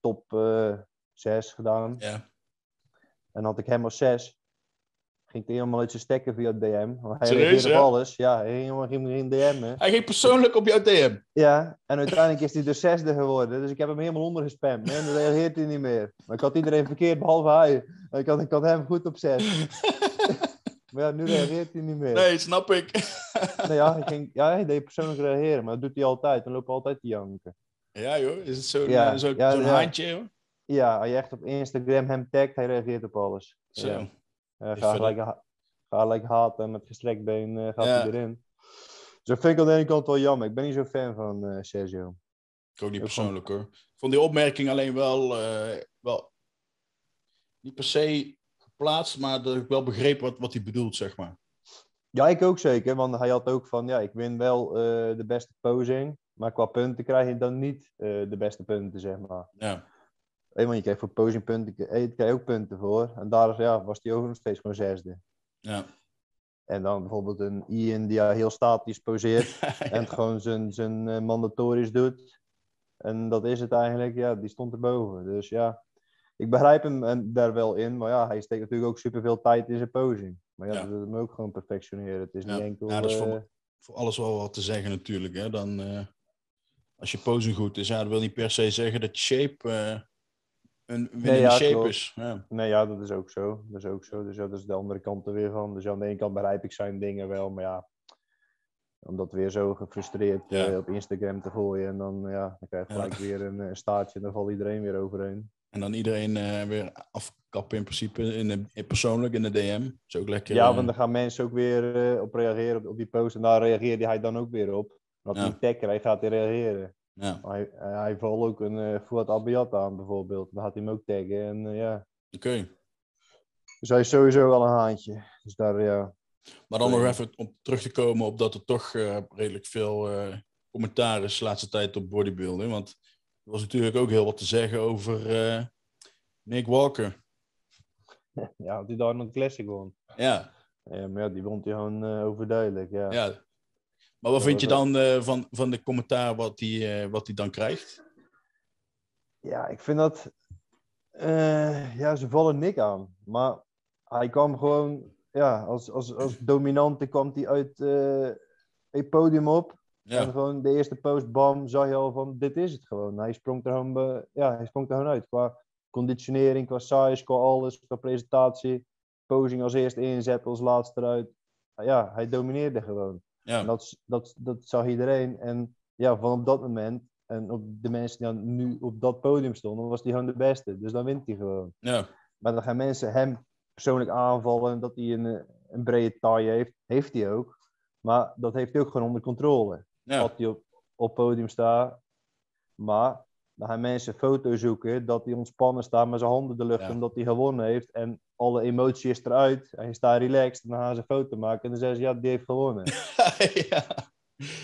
top eh 6 gedaan. ja. En had ik hem als 6. Ging hij helemaal uit zijn stekken via DM. Hij Serieus, reageerde op ja? alles. Ja, hij ging helemaal ging, ging DM'en. Hij ging persoonlijk op jouw DM. Ja, en uiteindelijk is hij de zesde geworden. Dus ik heb hem helemaal ondergespamd. En dan reageert hij niet meer. Maar ik had iedereen verkeerd, behalve hij. Ik had, ik had hem goed op 6. maar ja, nu reageert hij niet meer. Nee, snap ik. Nou ja, hij ging, ja, hij deed persoonlijk reageren, maar dat doet hij altijd. Dan loopt hij altijd te janken. ja, joh. Is het zo'n Ja, eh, zo, ja, zo'n ja. haantje, joh? Ja, als je echt op Instagram hem tagt, hij reageert op alles. Zo. Ja. Uh, ga, gelijk, ha- ga gelijk haten met gestrekt been eh, gaat hij erin. Dus dat vind ik aan de ene kant wel jammer. Ik ben niet zo fan van eh, Sergio. Ik ook niet Ik persoonlijk hoor. Ik vond die opmerking alleen wel, wel niet per se geplaatst, maar dat ik wel begreep wat, wat hij bedoelt, zeg maar. Ja, ik ook zeker. Want hij had ook van, ja, ik win wel eh, de beste posing. Maar qua punten krijg je dan niet eh, de beste punten, zeg maar. Ja, Hey, want je krijgt voor posing punten, je ook punten voor. En daar ja, was hij ook nog steeds gewoon zesde. ja. En dan bijvoorbeeld een Ian die heel statisch poseert. En gewoon zijn, zijn eh, mandatorisch doet. En dat is het eigenlijk, ja, die stond erboven. Dus ja, ik begrijp hem en daar wel in. Maar ja, hij steekt natuurlijk ook superveel tijd in zijn posing. Maar ja, Ja. dat hem ook gewoon perfectioneren. Het is Ja. niet enkel... Ja, dat is voor- eh, Voor alles wel wat te zeggen natuurlijk. Hè. Dan, eh, als je posing goed is, ja, dat wil niet per se zeggen dat je shape eh, een winnende ja, shape klopt. is. Ja. Nee, ja, dat is ook zo. Dat is ook zo. Dus ja, dat is de andere kant er weer van. Dus aan de ene kant begrijp ik zijn dingen wel, maar ja, om dat weer zo gefrustreerd Ja. op Instagram te gooien en dan, ja, dan krijg je Ja. gelijk weer een, eh, staartje en dan valt iedereen weer overheen. En dan iedereen eh, weer afkappen in principe, in de, in persoonlijk in de DM. is ook lekker. Ja, eh, want dan gaan mensen ook weer eh, op reageren op, op die post en daar reageerde hij dan ook weer op. Als Ja. hij een tag krijgt, gaat hij reageren. ja, Hij, hij valt ook een uh, Fuad Abiat aan bijvoorbeeld. Dan gaat hij hem ook taggen en ja. oké. Dus hij is sowieso wel een haantje. Dus daar, ja. Maar dan nog even om terug te komen op dat er toch redelijk veel commentaar is de laatste tijd op bodybuilding. Want was natuurlijk ook heel wat te zeggen over eh, Nick Walker. Ja, hij daar nog een classic won. Ja, Ja, maar ja, die won hij gewoon eh, overduidelijk, ja. ja. Maar wat Ja, vind je dan eh, van, van de commentaar wat hij wat dan krijgt? Ja, ik vind dat... ja, ze vallen Nick aan. Maar hij kwam gewoon... Ja, als, als, als dominante kwam hij uit het podium op. En Ja, gewoon de eerste post, bam, zag je al van, dit is het gewoon. Hij sprong er gewoon, be- ja, hij sprong er gewoon uit. Qua conditionering, qua size, qua alles, qua presentatie. Posing als eerste inzet, als laatste eruit. Ja, hij domineerde gewoon. En ja, dat, dat, dat zag iedereen. En ja, van op dat moment, en op de mensen die dan nu op dat podium stonden, was hij gewoon de beste. Dus dan wint hij gewoon. ja, Maar dan gaan mensen hem persoonlijk aanvallen dat hij een, eh, een brede taille heeft. Heeft hij ook. Maar dat heeft hij ook gewoon onder controle. Ja, Als hij op, op podium staat. Maar dan gaan mensen foto's zoeken dat hij ontspannen staat met zijn handen de lucht Ja. omdat hij gewonnen heeft. En alle emotie is eruit. En hij staat relaxed. En dan gaan ze een foto maken. En dan zeggen ze, ja, die heeft gewonnen. ja.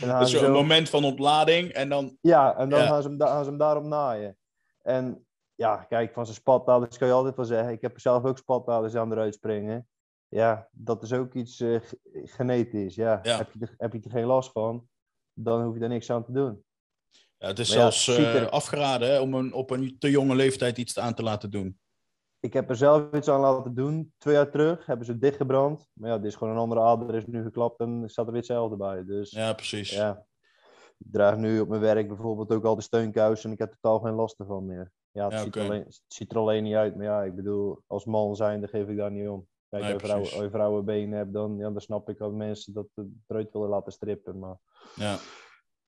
En dan Dus ze een zo- moment van ontlading en dan... Ja, en dan Ja. Gaan, ze hem gaan ze hem daarop naaien. En ja, kijk, van zijn spataders kan je altijd wel zeggen. Ik heb er zelf ook spataders aan eruit springen. Ja, dat is ook iets eh, ge- genetisch. Ja. Ja. Heb, je er, heb je er geen last van, dan hoef je er niks aan te doen. Ja, het is Maar zelfs eh, er- afgeraden hè, om een, op een te jonge leeftijd iets aan te laten doen. Ik heb er zelf iets aan laten doen. Twee jaar terug hebben ze dichtgebrand. Maar ja, dit is gewoon een andere ader, is nu geklapt en staat er weer hetzelfde bij. Dus Ja, precies. ja, ik draag nu op mijn werk bijvoorbeeld ook al de steunkousen en ik heb totaal geen last ervan meer. Ja, het, Ja, ziet, er alleen, het ziet er alleen niet uit. Maar ja, ik bedoel, als man zijnde geef ik daar niet om. Kijk, Nee, als, je vrouwen, als je vrouwenbenen hebt, dan, ja, dan snap ik dat mensen dat eh, eruit willen laten strippen. Maar Ja.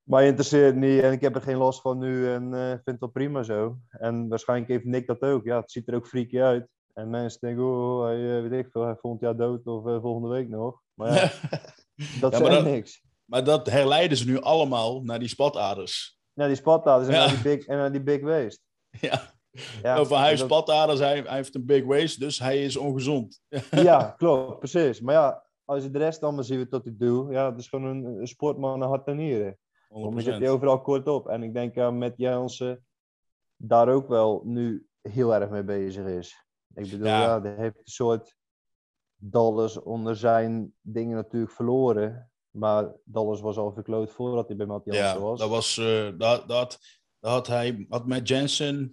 mij interesseert niet en ik heb er geen last van nu en eh, vind het wel prima zo. En waarschijnlijk heeft Nick dat ook. Ja, het ziet er ook freaky uit. En mensen denken, oh, hij, eh, weet ik veel, hij volgend jaar dood of volgende week nog. Maar ja, dat Ja, maar dat- niks. maar dat herleiden ze nu allemaal naar die spataders. Ja, die spataders en, Ja. naar die big, en naar die big waist. Ja. Ja, en heeft dat- spataders, hij, hij heeft een big waist, dus hij is ongezond. Ja, klopt, precies. Maar ja, als je de rest allemaal ziet wat hij doet, ja, het is gewoon een, een sportman naar hart en nieren. Omdat zit 100%. hij overal kort op. En ik denk dat met Jansen daar ook wel nu heel erg mee bezig is. Ik bedoel, Ja. ja, die heeft een soort Dallas onder zijn dingen natuurlijk verloren. Maar Dallas was al verkloot voordat hij bij Matt Jansen Ja, was. dat was, eh, dat, dat, dat had hij, had met Jensen ehm,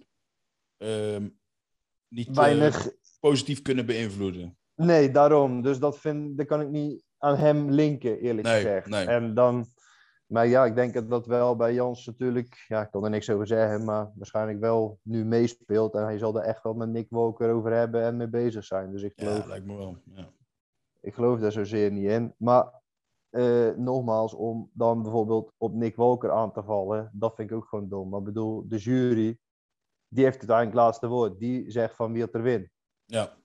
niet eh, Weinig, positief kunnen beïnvloeden. Nee, daarom. Dus dat, vind, dat kan ik niet aan hem linken, eerlijk Nee, gezegd. nee. En dan, maar ja, ik denk dat dat wel bij Jans natuurlijk, ja, ik kan er niks over zeggen, maar waarschijnlijk wel nu meespeelt. En hij zal er echt wel met Nick Walker over hebben en mee bezig zijn. Dus ik geloof, Ja, lijkt me wel. Ja. ik geloof daar zozeer niet in. Maar eh, nogmaals, om dan bijvoorbeeld op Nick Walker aan te vallen, dat vind ik ook gewoon dom. Maar ik bedoel, de jury, die heeft uiteindelijk het laatste woord. Die zegt van wie het er wint. ja,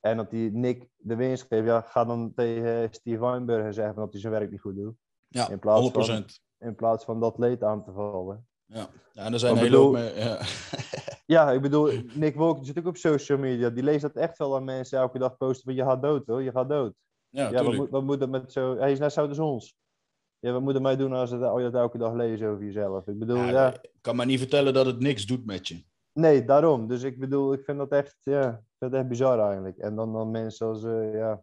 En dat die Nick de winst geeft, ja, ga dan tegen Steve Weinberger zeggen dat hij zijn werk niet goed doet. Ja, In plaats 100%. van- In plaats van dat leed aan te vallen. Ja. ja, en er zijn hele hoop mee- ja. Ja, ik bedoel, Nick Wolk die zit ook op social media. Die leest dat echt wel aan mensen elke dag posten van je gaat dood hoor, je gaat dood. ja, Ja, wat moet, wat moet dat met zo... Hij is net zo als ons. Ja, wat moet er mij doen als het, als je dat elke dag leest over jezelf? Ik bedoel, Ja, ja... Ik kan maar niet vertellen dat het niks doet met je. Nee, daarom. Dus ik bedoel, ik vind dat echt, ja, ik vind dat echt bizar eigenlijk. En dan, dan mensen als, eh, ja,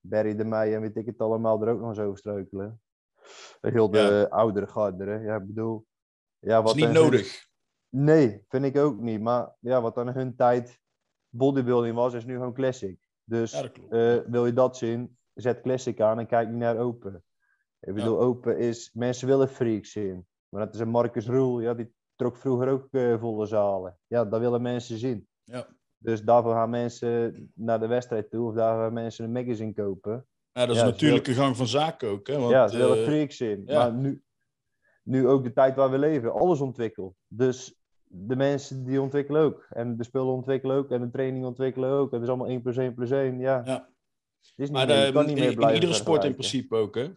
Barry de Meij en weet ik het allemaal er ook nog eens over struikelen. Heel de oudere garderen. Ja, ik bedoel... Ja, Dat is niet hun- nodig. Nee, vind ik ook niet. Maar ja, wat aan hun tijd bodybuilding was, is nu gewoon classic. Dus Ja, eh, wil je dat zien, zet classic aan en kijk niet naar open. Ik bedoel, open is, mensen willen freaks zien. Maar dat is een Marcus Roel, ja, die trok vroeger ook eh, volle zalen. Ja, dat willen mensen zien. Ja. Dus daarvoor gaan mensen naar de wedstrijd toe, of daar gaan mensen een magazine kopen. Ja, dat is Ja, een wil- natuurlijke gang van zaken ook. Hè? Want, ja, ze willen eh, freaks ja. Maar nu, nu ook de tijd waar we leven, alles ontwikkelt. Dus de mensen die ontwikkelen ook. En de spullen ontwikkelen ook. En de training ontwikkelen ook. En het is allemaal 1 plus 1 plus 1. Ja. Ja. Het is niet Maar meer, de- kan niet in, meer in blijven iedere sport in principe ook. Hè?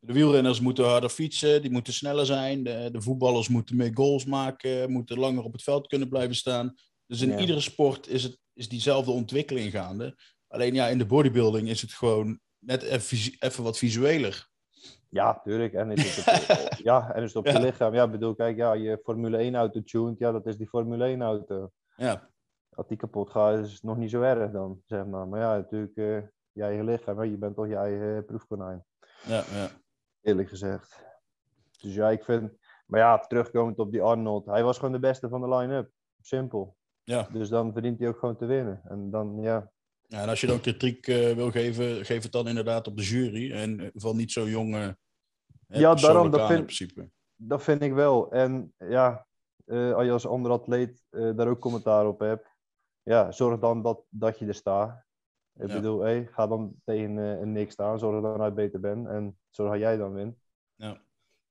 De wielrenners moeten harder fietsen, die moeten sneller zijn. De, de voetballers moeten meer goals maken, moeten langer op het veld kunnen blijven staan. Dus in Ja. iedere sport is, het, is diezelfde ontwikkeling gaande. Alleen ja, in de bodybuilding is het gewoon net even, wat visueler. Ja, tuurlijk. En is het op, ja, en is het op Ja. je lichaam. Ja, ik bedoel, kijk, ja, je Formule 1 auto tuned. Ja, dat is die Formule 1 auto. Ja, Als die kapot gaat, is het nog niet zo erg dan, zeg maar. Maar ja, natuurlijk, eh, je eigen lichaam. hè. Je bent toch je eigen proefkonijn. ja, ja. Eerlijk gezegd. Dus ja, ik vind... Maar ja, terugkomend op die Arnold. Hij was gewoon de beste van de line-up. Simpel. ja. Dus dan verdient hij ook gewoon te winnen. En dan, ja... ja en als je dan kritiek eh, wil geven, geef het dan inderdaad op de jury. En eh, van niet zo jong. eh, Ja, daarom, dat vind- in principe. Dat vind ik wel. En ja, als je als andere atleet daar ook commentaar op hebt, ja, zorg dan dat, dat je er staat. Ik Ja. bedoel, hey, ga dan tegen een niks staan, zorg dan dat je beter bent en zorg dat jij dan wint. Ja,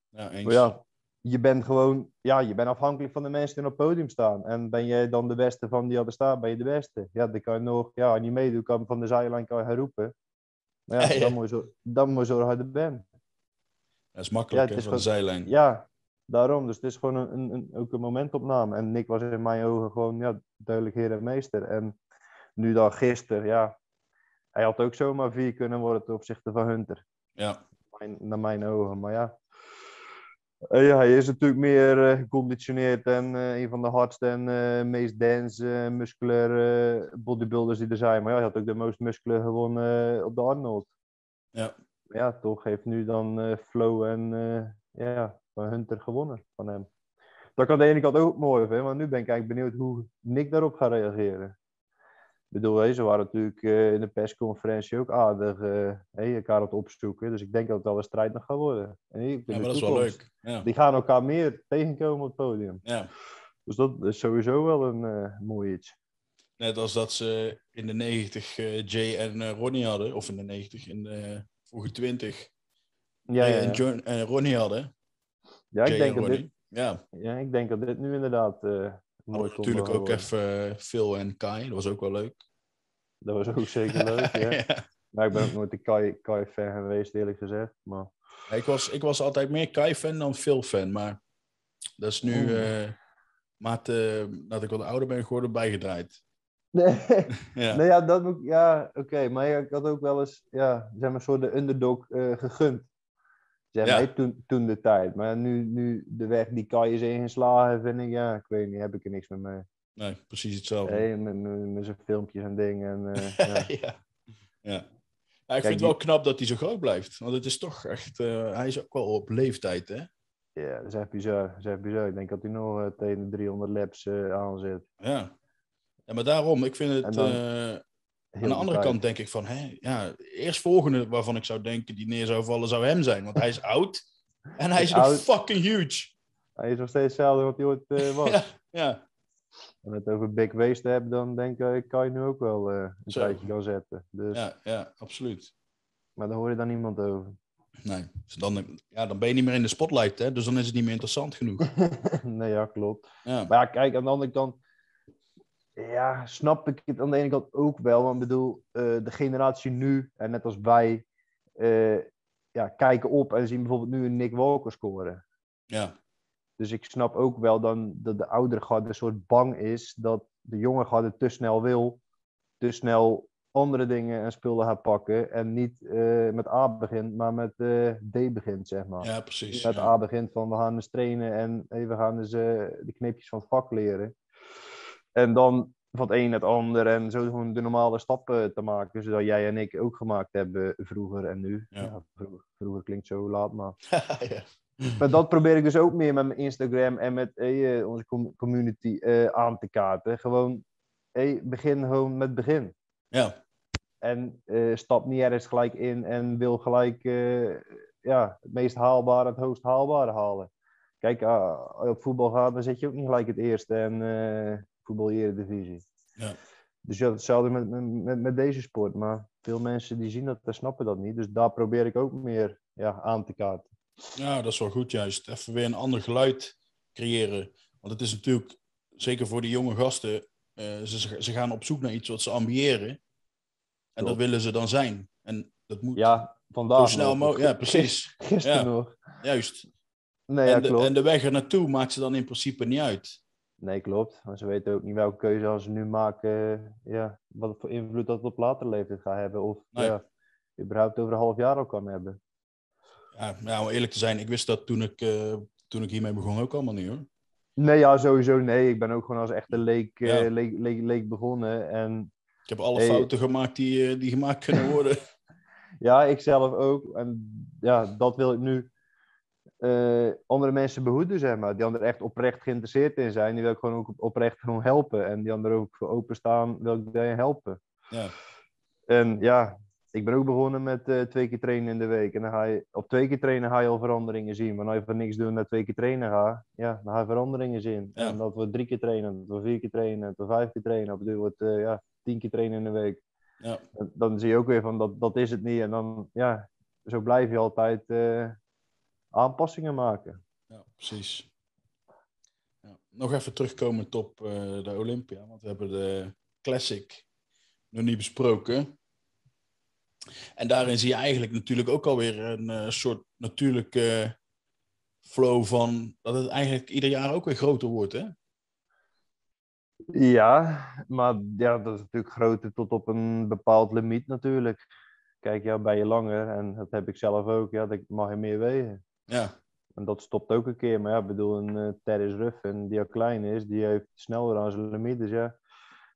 ja eens. Maar ja, je bent gewoon, ja, je bent afhankelijk van de mensen die op het podium staan. En ben jij dan de beste van die al bestaat, ben je de beste. Ja, dan kan je nog, ja, niet meedoet, kan van de zijlijn kan je gaan roepen. Maar ja, Ja, ja. Dan, moet je, zo- dan moet je je er bent. Dat is makkelijk Ja, hè, het is van de zijlijn. Ja, daarom. Dus het is gewoon een, een, een- ook een momentopname. En Nick was in mijn ogen gewoon ja, duidelijk heer en meester. En nu dan gisteren, ja. Hij had ook zomaar vier kunnen worden ten opzichte van Hunter. Ja, Mijn, naar mijn ogen. Maar ja. Eh, ja, hij is natuurlijk meer eh, geconditioneerd en eh, een van de hardste en meest dense, musculaire bodybuilders die er zijn. Maar ja, hij had ook de most muscular gewonnen op de Arnold. Ja. Maar ja, toch heeft nu dan eh, Flo en ja, van Hunter gewonnen van hem. Dat kan aan de ene kant ook mooi vinden, want nu ben ik eigenlijk benieuwd hoe Nick daarop gaat reageren. Ik bedoel, ze waren natuurlijk eh, in de persconferentie ook aardig eh, elkaar aan het opzoeken. Dus ik denk dat het wel een strijd nog gaat worden. En ja maar dat is wel leuk. Ja. Die gaan elkaar meer tegenkomen op het podium. Ja. Dus dat is sowieso wel een eh, mooi iets. Net als dat ze in de 90 eh, Jay en Ronnie hadden, of in de 90, in de vroege 20, Ja, Jay ja, en. John, en Ronnie hadden. ja, ik denk en dat dit. Ja, ja, ik denk dat dit nu inderdaad mooi natuurlijk ook even eh, Phil en Kai, dat was ook wel leuk. Dat was ook zeker leuk, ja. Ja. Maar ik ben ook nooit een Kai, Kai fan geweest, eerlijk gezegd. Maar Ik, was, ik was altijd meer Kai-fan dan Phil-fan, maar dat is nu, eh mate, dat ik wat ouder ben geworden, bijgedraaid. Nee, Ja, nee ja, dat ja, oké. Maar ja, ik had ook wel eens, ja, zeg maar, een soort de underdog eh, gegund. Zeg maar, toen, toen de tijd. Maar nu, nu de weg die Kai is ingeslagen, vind ik, ja, ik weet niet, heb ik er niks meer mee. nee, precies hetzelfde. Nee, met, met, met zijn filmpjes en dingen. En, eh, ja. ja. ja. Ik Kijk, vind het wel knap dat hij zo groot blijft. Want het is toch echt... eh, hij is ook wel op leeftijd, hè? ja, dat is echt bizar. Dat is echt bizar. Ik denk dat hij nog eh, tegen de 300 laps aan zit. Ja. ja, maar daarom, ik vind En het... dan- aan de de andere kant denk ik van... Hè, ja, eerstvolgende waarvan ik zou denken die neer zou vallen, zou hem zijn. Want hij is oud. En hij is nog fucking huge. Hij is nog steeds hetzelfde wat hij ooit eh, was. Ja, ja. En het over big waste hebben, dan denk ik, kan je nu ook wel eh, een Zo. tijdje gaan zetten. Dus, Ja, ja, absoluut. Maar daar hoor je dan niemand over. Nee, dus dan, ja, dan ben je niet meer in de spotlight, hè? Dus dan is het niet meer interessant genoeg. nee, ja, klopt. Ja, Maar ja, kijk, aan de andere kant. Ja, snap ik het aan de ene kant ook wel. Want ik bedoel, eh, de generatie nu, en net als wij, eh, ja, kijken op en zien bijvoorbeeld nu een Nick Walker scoren. Ja, Dus ik snap ook wel dan dat de oudere garde een soort bang is dat de jonge garde te snel wil, te snel andere dingen en spullen gaat pakken en niet eh, met A begint, maar met D begint, zeg maar. ja precies. Met ja. A begint van we gaan eens trainen en hey, we gaan eens eh, de kneepjes van het vak leren. En dan van het een naar het ander en zo gewoon de normale stappen te maken, zodat jij en ik ook gemaakt hebben vroeger en nu. Ja. Ja, vroeger, vroeger klinkt zo laat, maar ja. maar dat probeer ik dus ook meer met mijn Instagram en met eh, onze com- community eh, aan te kaarten. Gewoon, hey, begin gewoon met begin. ja, En eh, stap niet ergens gelijk in en wil gelijk eh, ja, het meest haalbare, het hoogst haalbare halen. Kijk, ah, als je op voetbal gaat, dan zit je ook niet gelijk het eerste en eh voetbal Eredivisie. Ja. Dus ja, hetzelfde met, met, met, deze sport. Maar veel mensen die zien dat en snappen dat niet. Dus daar probeer ik ook meer ja, aan te kaarten. Ja, dat is wel goed juist. Even weer een ander geluid creëren. Want het is natuurlijk, zeker voor die jonge gasten, eh, ze, ze gaan op zoek naar iets wat ze ambiëren. En dat willen ze dan zijn. En dat moet Ja, vandaag zo snel mogelijk. Ja, precies. Gisteren Ja. nog. Juist. Nee, ja, en, de, en de weg er naartoe maakt ze dan in principe niet uit. Nee, klopt. Maar ze weten ook niet welke keuze als ze nu maken, ja, wat voor invloed dat op later leeftijd gaat hebben. Of Nee. ja, überhaupt over een half jaar al kan hebben. Ja, ja, om eerlijk te zijn, ik wist dat toen ik, eh, toen ik hiermee begon ook allemaal niet hoor. Nee, ja, sowieso nee. Ik ben ook gewoon als echte leek, eh, leek, leek, leek begonnen. En Ik heb alle Hey. fouten gemaakt die, eh, die gemaakt kunnen worden. ja, ik zelf ook. En ja, dat wil ik nu eh, andere mensen behoeden, zeg maar. Die anderen echt oprecht geïnteresseerd in zijn. Die wil ik gewoon ook oprecht gewoon helpen. En die anderen ook voor openstaan, wil ik daarin helpen. ja, En ja, ik ben ook begonnen met eh, twee keer trainen in de week. En dan ga je, op twee keer trainen ga je al veranderingen zien. Maar als je van niks doen naar twee keer trainen gaat, ja, dan ga je veranderingen zien. Ja. En dat wordt drie keer trainen, dat wordt vier keer trainen, dat wordt vijf keer trainen. Op duur wordt ja, tien keer trainen in de week. ja, Dan zie je ook weer van, dat, dat is het niet. En dan, ja, zo blijf je altijd eh, aanpassingen maken. ja, precies. Ja. Nog even terugkomend op eh, de Olympia, want we hebben de Classic nog niet besproken. En daarin zie je eigenlijk natuurlijk ook alweer een eh, soort natuurlijke flow van dat het eigenlijk ieder jaar ook weer groter wordt, hè? Ja, maar ja, dat is natuurlijk groter tot op een bepaald limiet natuurlijk. Kijk, ja, ben je langer, en dat heb ik zelf ook, ja, dan mag je meer wegen. Ja, En dat stopt ook een keer. Maar ja, ik bedoel, een uh, Terris Ruffin, die al klein is, die heeft sneller aan zijn limiet. Dus ja,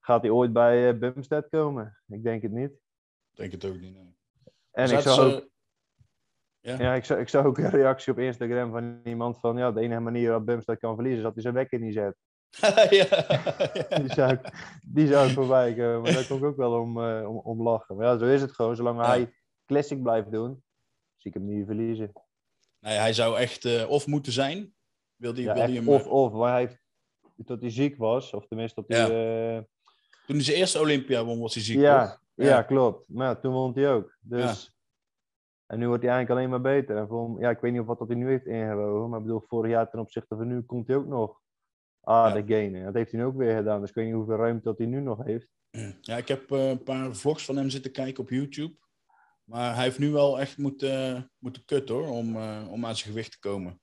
gaat hij ooit bij uh, Bumstead komen? Ik denk het niet. ik denk het ook niet. Nee. En ik zag, ze- ook, Ja. ja, ik, zag, ik zag ook een reactie op Instagram van iemand van, ja, de enige manier waarop Bumstead kan verliezen is dat hij zijn wekker niet zet. ja. Die zou ik, die zou ik voorbij komen. Maar daar kon ik ook wel om, eh, om, om lachen. Maar ja, zo is het gewoon. Zolang hij classic blijft doen, zie ik hem niet verliezen. Nee, hij zou echt eh, of moeten zijn. Wil die, Ja, wil die echt hem, of, of. Maar hij heeft, tot hij ziek was, of tenminste dat hij... eh, Toen hij zijn eerste Olympia won, was hij ziek, ja, toch? ja, klopt. Maar toen won hij ook. Dus... En nu wordt hij eigenlijk alleen maar beter. En voor, hem- ja, ik weet niet of wat dat hij nu heeft ingewogen. Maar ik bedoel, vorig jaar ten opzichte van nu komt hij ook nog aardig gainen. Dat heeft hij nu ook weer gedaan. Dus ik weet niet hoeveel ruimte dat hij nu nog heeft. Ja, ik heb eh, een paar vlogs van hem zitten kijken op YouTube. Maar hij heeft nu wel echt moeten, moeten kutten hoor, om, eh, om aan zijn gewicht te komen.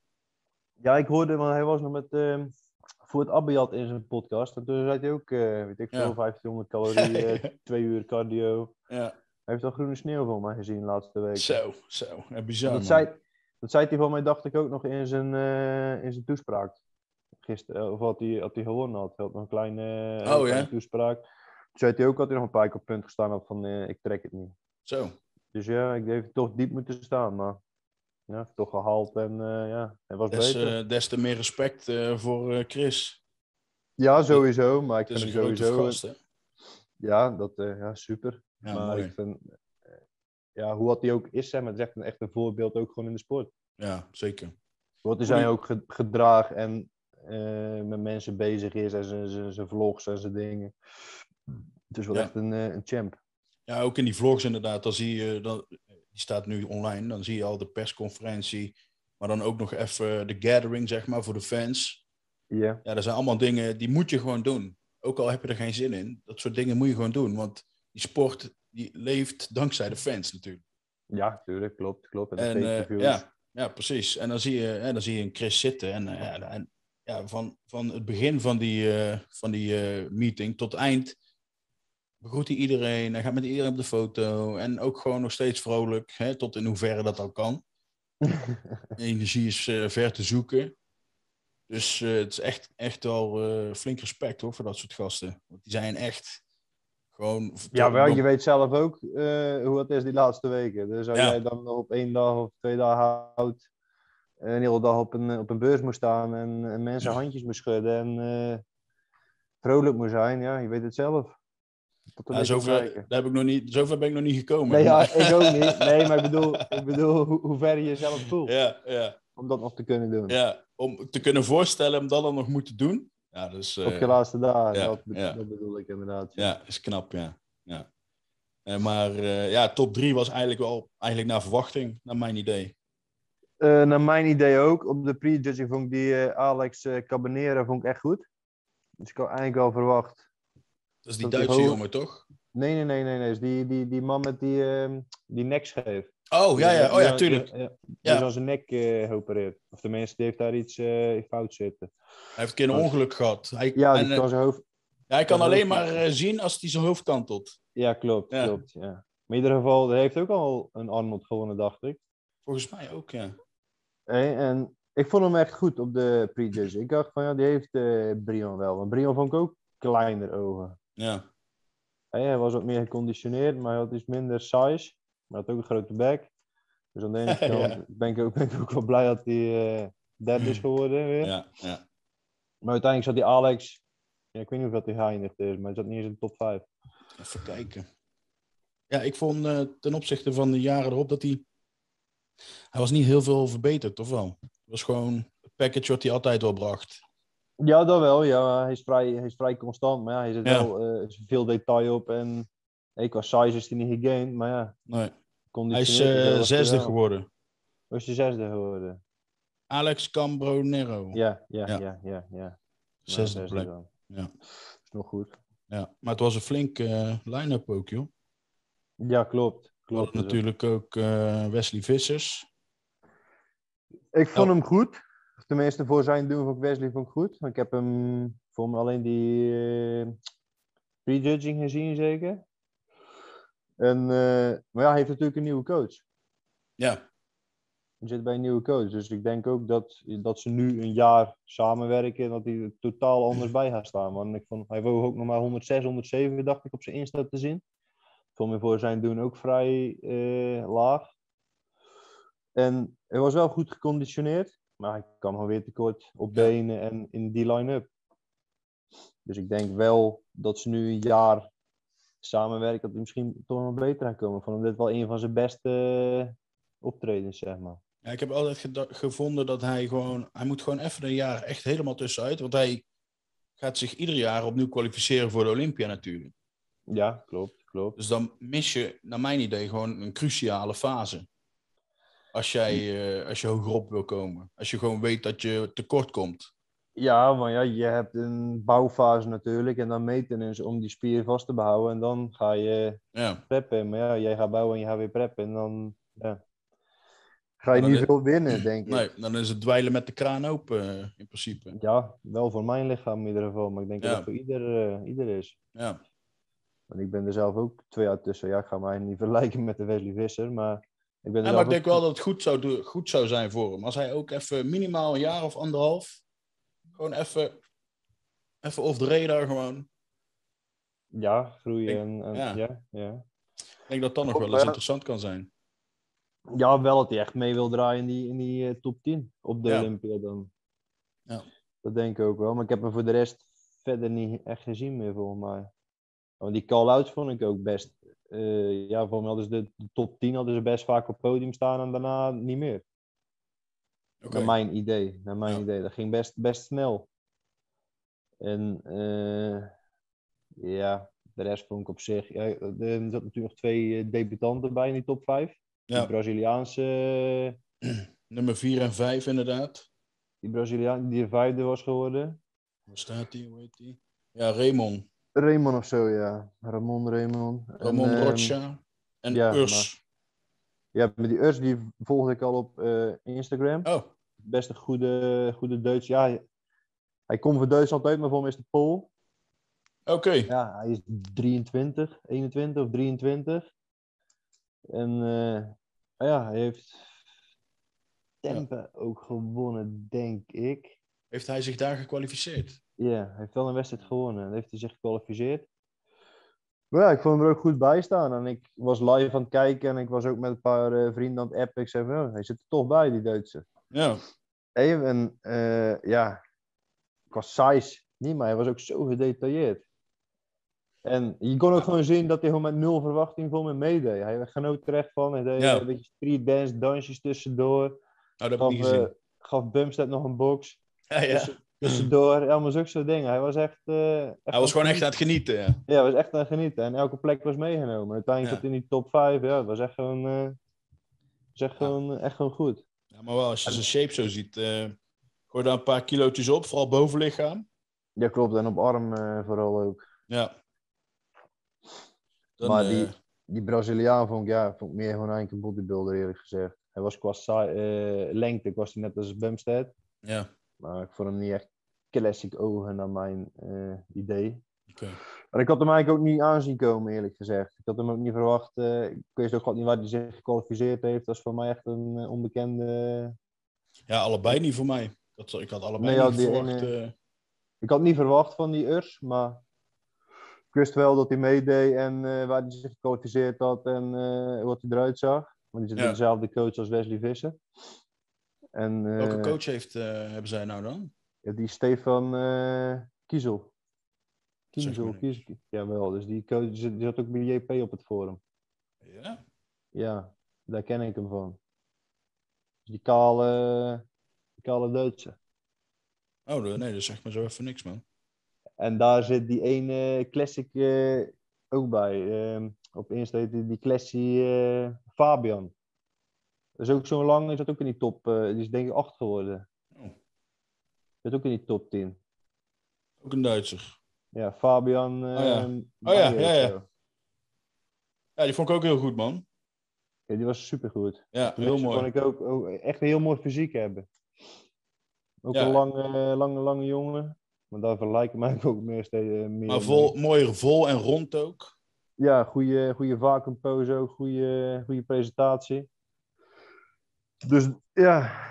Ja, ik hoorde, want hij was nog met uh, Voort Abiat in zijn podcast. En toen zei hij ook, uh, weet ik veel, Ja. 1500 calorieën, uh, twee uur cardio. Ja, Hij heeft al groene sneeuw van mij gezien de laatste week. zo, zo. Ja, bizar, dat, zei, dat zei hij van mij, dacht ik ook nog in zijn, uh, in zijn toespraak. Gisteren, of wat hij, had hij gewonnen had. Hij had nog een kleine, Oh, kleine ja? toespraak. Toen zei hij ook dat hij nog een paar keer op punt gestaan had van, ik trek het niet. Zo. Dus ja, ik denk toch diep moeten staan, maar ja, toch gehaald en uh, ja, hij was Des, beter. eh, des te meer respect eh, voor eh, Chris. Ja, sowieso, maar ik Het is vind een sowieso... gast, hè? Ja, dat, uh, ja, super. Ja, maar mooi. ik vind, uh, ja, hoe wat hij ook is, hè, maar het is echt een, echt een voorbeeld ook gewoon in de sport. Ja, zeker. Wat hij zijn ook ge gedrag en uh, met mensen bezig is en zijn vlogs en zijn dingen. Het is wel Ja. echt een, uh, een champ. Ja, ook in die vlogs inderdaad, dan zie je, dan, die staat nu online, dan zie je al de persconferentie, maar dan ook nog even de gathering, zeg maar, voor de fans. Ja. Ja, dat zijn allemaal dingen, die moet je gewoon doen. ook al heb je er geen zin in, dat soort dingen moet je gewoon doen. Want die sport die leeft dankzij de fans natuurlijk. Ja, tuurlijk, klopt, klopt. En, uh, ja, ja, precies. En dan zie je, hè, dan zie je een Chris zitten. En, uh, en ja, van, van het begin van die, uh, van die meeting tot eind begroet hij iedereen. Hij gaat met iedereen op de foto. En ook gewoon nog steeds vrolijk, hè, tot in hoeverre dat al kan. Energie is ver te zoeken. Dus het is echt, echt wel flink respect hoor, voor dat soort gasten. Want die zijn echt gewoon... Ja, wel, je weet zelf ook hoe het is die laatste weken. Dus als jij dan op één dag of twee dagen houdt een hele dag op een, op een beurs moest staan en, en mensen handjes moest schudden en vrolijk moest zijn. Ja, je weet het zelf. Ja, zover, daar heb ik nog niet, zover ben ik nog niet gekomen. Nee, ja, ik ook niet. Nee, maar ik bedoel, ik bedoel hoe, hoe ver je jezelf voelt. Ja, ja. Om dat nog te kunnen doen. Ja, om te kunnen voorstellen om dat dan nog moeten doen. Ja, dus, uh, op je laatste dagen, ja, dat, ja. dat, bedoel ik inderdaad. Ja, is knap, ja. ja. Uh, maar uh, ja, top 3 was eigenlijk wel eigenlijk naar verwachting, naar mijn idee. Naar mijn idee ook. Op de pre-judging vond ik die Alex Cabanera vond ik echt goed. Dus ik had eigenlijk wel verwacht. Dat is die Duitse jongen, toch? Nee, nee, nee, nee. nee. Dus die, die, die man met die, uh, die nekscheef. Oh, ja, ja. Oh, ja, tuurlijk. Die, die ja. zijn nek geopereerd. Of tenminste, die heeft daar iets fout zitten. Hij heeft een keer een ongeluk gehad. Hij, ja, die kan zijn hoofd... Ja, hij kan alleen maar zien als hij zijn hoofd kantelt. Ja, klopt, ja. klopt. Ja. Maar in ieder geval, hij heeft ook al een Arnold gewonnen, dacht ik. Volgens mij ook, ja. Hey, en ik vond hem echt goed op de pre Ik dacht van ja, die heeft uh, Brion wel. Want Brion vond ik ook kleiner ogen. Ja. Hij was wat meer geconditioneerd, maar hij had iets minder size. Maar had ook een grote bek. Dus aan de ene kant ben, ik ook, ben ik ook wel blij dat hij uh, derde is geworden weer. Ja, ja. Maar uiteindelijk zat die Alex, ja, ik weet niet of dat hij geëindigd is, maar hij zat niet eens in de top 5. Even kijken. Ja, ik vond uh, ten opzichte van de jaren erop dat hij hij was niet heel veel verbeterd, toch wel? Het was gewoon het package wat hij altijd wel bracht. Ja, dat wel. Ja. Hij, is vrij, hij is vrij constant, maar ja, hij zit ja. wel uh, veel detail op. En hey, qua size is hij niet gegained, maar ja. Nee. Hij is uh, zesde geworden. Was je zesde geworden? Alex Cambronero. Ja, ja, ja, ja. ja, ja. Zesde, plek. Ja. Dat is nog goed. Ja, maar het was een flinke uh, line-up ook, joh. Ja, klopt. Klopt. natuurlijk ook uh, Wesley Vissers. Ik vond hem goed. Tenminste, voor zijn doen ik Wesley vond ik goed. Ik heb hem voor me alleen die uh, prejudging gezien, zeker. En, uh, maar ja, hij heeft natuurlijk een nieuwe coach. Ja. Hij zit bij een nieuwe coach. Dus ik denk ook dat, dat ze nu een jaar samenwerken en dat hij er totaal anders bij gaat staan. Want ik vond, hij woog ook nog maar 106, 107, dacht ik, op zijn Insta te zien vond me voor zijn doen ook vrij uh, laag. En hij was wel goed geconditioneerd, maar hij kan gewoon weer tekort op benen en in die line-up. Dus ik denk wel dat ze nu een jaar samenwerken, dat hij misschien toch nog beter gaat komen. Ik hem dit wel een van zijn beste uh, optredens, zeg maar. Ja, ik heb altijd gevonden dat hij gewoon, hij moet gewoon even een jaar echt helemaal tussenuit, want hij gaat zich ieder jaar opnieuw kwalificeren voor de Olympia natuurlijk. Ja, klopt klopt. Dus dan mis je, naar mijn idee, gewoon een cruciale fase. Als jij uh, als je hogerop wil komen. Als je gewoon weet dat je tekort komt. Ja, maar ja, je hebt een bouwfase natuurlijk en dan maintenance om die spier vast te behouden. En dan ga je ja. preppen. Maar ja, jij gaat bouwen en je gaat weer preppen. En dan ja, ga je niet is, veel winnen, denk ik. Nee, dan is het dweilen met de kraan open uh, in principe. Ja, wel voor mijn lichaam in ieder geval. Maar ik denk ja. dat het voor ieder, uh, ieder is. Ja. Want ik ben er zelf ook twee jaar tussen. Ja, ik ga mij niet vergelijken met de Wesley Visser, maar... Ik ben ja, maar ik denk wel dat het goed zou, goed zou zijn voor hem. Als hij ook even minimaal een jaar of anderhalf... Gewoon even... Even off the radar gewoon. Ja, groeien. En, en, ja. ja. Ja, Ik denk dat dat nog wel eens interessant kan zijn. Ja, wel dat hij echt mee wil draaien in die, in die uh, top 10 op de ja. Olympia dan. Ja. Dat denk ik ook wel. Maar ik heb hem voor de rest verder niet echt gezien meer, volgens mij. Want die call-outs vond ik ook best. Uh, ja, voor mij hadden ze de, de, top 10 hadden ze best vaak op het podium staan en daarna niet meer. Okay. Naar mijn idee. Naar mijn ja. idee. Dat ging best, best snel. En uh, ja, de rest vond ik op zich. Ja, er zat natuurlijk nog twee eh, debutanten bij in die top 5. Ja. Die Braziliaanse. Nummer 4 en 5, inderdaad. Die Braziliaan die de vijfde was geworden. Waar staat die? Hoe heet die? Ja, Raymond. Raymond of zo, ja. Ramon Raymond. En, Ramon ehm, Rocha. En ja, Urs. Ja, met die Urs, die volgde ik al op eh, Instagram. Oh, Best een goede, goede Duits. Ja, hij- hij komt van Duitsland uit, maar voor mij is de Pool. oké. Ja, hij is 23, 21 of 23. En eh, ja, hij heeft Tempe ook gewonnen, denk ik. Heeft hij zich daar gekwalificeerd? Ja, hij heeft wel een wedstrijd gewonnen. Dan heeft hij zich gekwalificeerd. Maar ja, ik vond hem er ook goed bij staan. En ik was live aan het kijken en ik was ook met een paar eh, vrienden aan het appen. Ik zei van, oh, hij zit er toch bij, die Duitse. Ja. Hey, en eh, ja, qua size niet, maar hij was ook zo gedetailleerd. En je kon ook gewoon zien dat hij gewoon met nul verwachting voor me meedeed. Hij genoot er echt van. Hij deed Ja. een beetje street dance, dansjes tussendoor. Nou, dat heb Gaf, ik niet gezien. eh, gaf Bumstead nog een box. ja, ja. tussen- Tussendoor, allemaal zulke dingen. Hij was echt... eh, echt Hij was gewoon echt aan het genieten, ja. ja, hij was echt aan het genieten. En elke plek was meegenomen. Uiteindelijk Ja. zat hij in die top 5. Ja, het was echt gewoon, eh, was echt Ja. gewoon, echt gewoon goed. ja. Maar wel, als je zijn shape zo ziet, eh gooi daar een paar kilootjes op, vooral bovenlichaam. Ja, klopt. En op arm vooral ook. Ja. Dan, Maar die, die Braziliaan vond ik, ja, vond ik meer gewoon eigenlijk een bodybuilder eerlijk gezegd. Hij was qua lengte, was hij net als Bumstead. ja, Maar ik vond hem niet echt classic ogen naar mijn eh, idee. oké. Maar ik had hem eigenlijk ook niet aanzien komen, eerlijk gezegd. Ik had hem ook niet verwacht. eh, ik wist ook gewoon niet waar hij zich gekwalificeerd heeft. Dat is voor mij echt een eh, onbekende. Ja, allebei niet voor mij. Ik had, ik had allebei Nee, niet verwacht. ene- Ik had niet verwacht van die Urs, maar ik wist wel dat hij meedeed en waar hij zich gekwalificeerd had en wat hij eruit zag. Want die zit Ja. dezelfde coach als Wesley Visser. En, eh, welke coach heeft, eh, hebben zij nou dan? Ja, die Stefan eh Kiezel. Maar Kiezel. Jawel, dus die coach die zat ook bij JP op het forum. Ja? Ja, daar ken ik hem van. Dus die kale, die kale Duitse. Oh, nee, dat zegt me zo even niks, man. En daar zit die ene classic eh, ook bij. Ehm, op Insta die, die classic eh, Fabian. Dat is ook zo'n lang, is dat ook in die top. eh, die is denk ik 8 geworden. Oh. Zit ook in die top 10. Ook een Duitser. Ja, Fabian. Oh ja. ehm, Oh ja, ja, ja. Ja, die vond ik ook heel goed, man. Ja, die was supergoed. Ja, heel mooi. Vond ik ook, ook echt een heel mooi fysiek hebben. Ook Ja. een lange, lange, lange jongen. Maar daar ik mij ook meer steeds eh, meer. Maar vol, mooier vol en rond ook. Ja, goede, goede vacuumpose ook, goede, goede presentatie. Dus ja,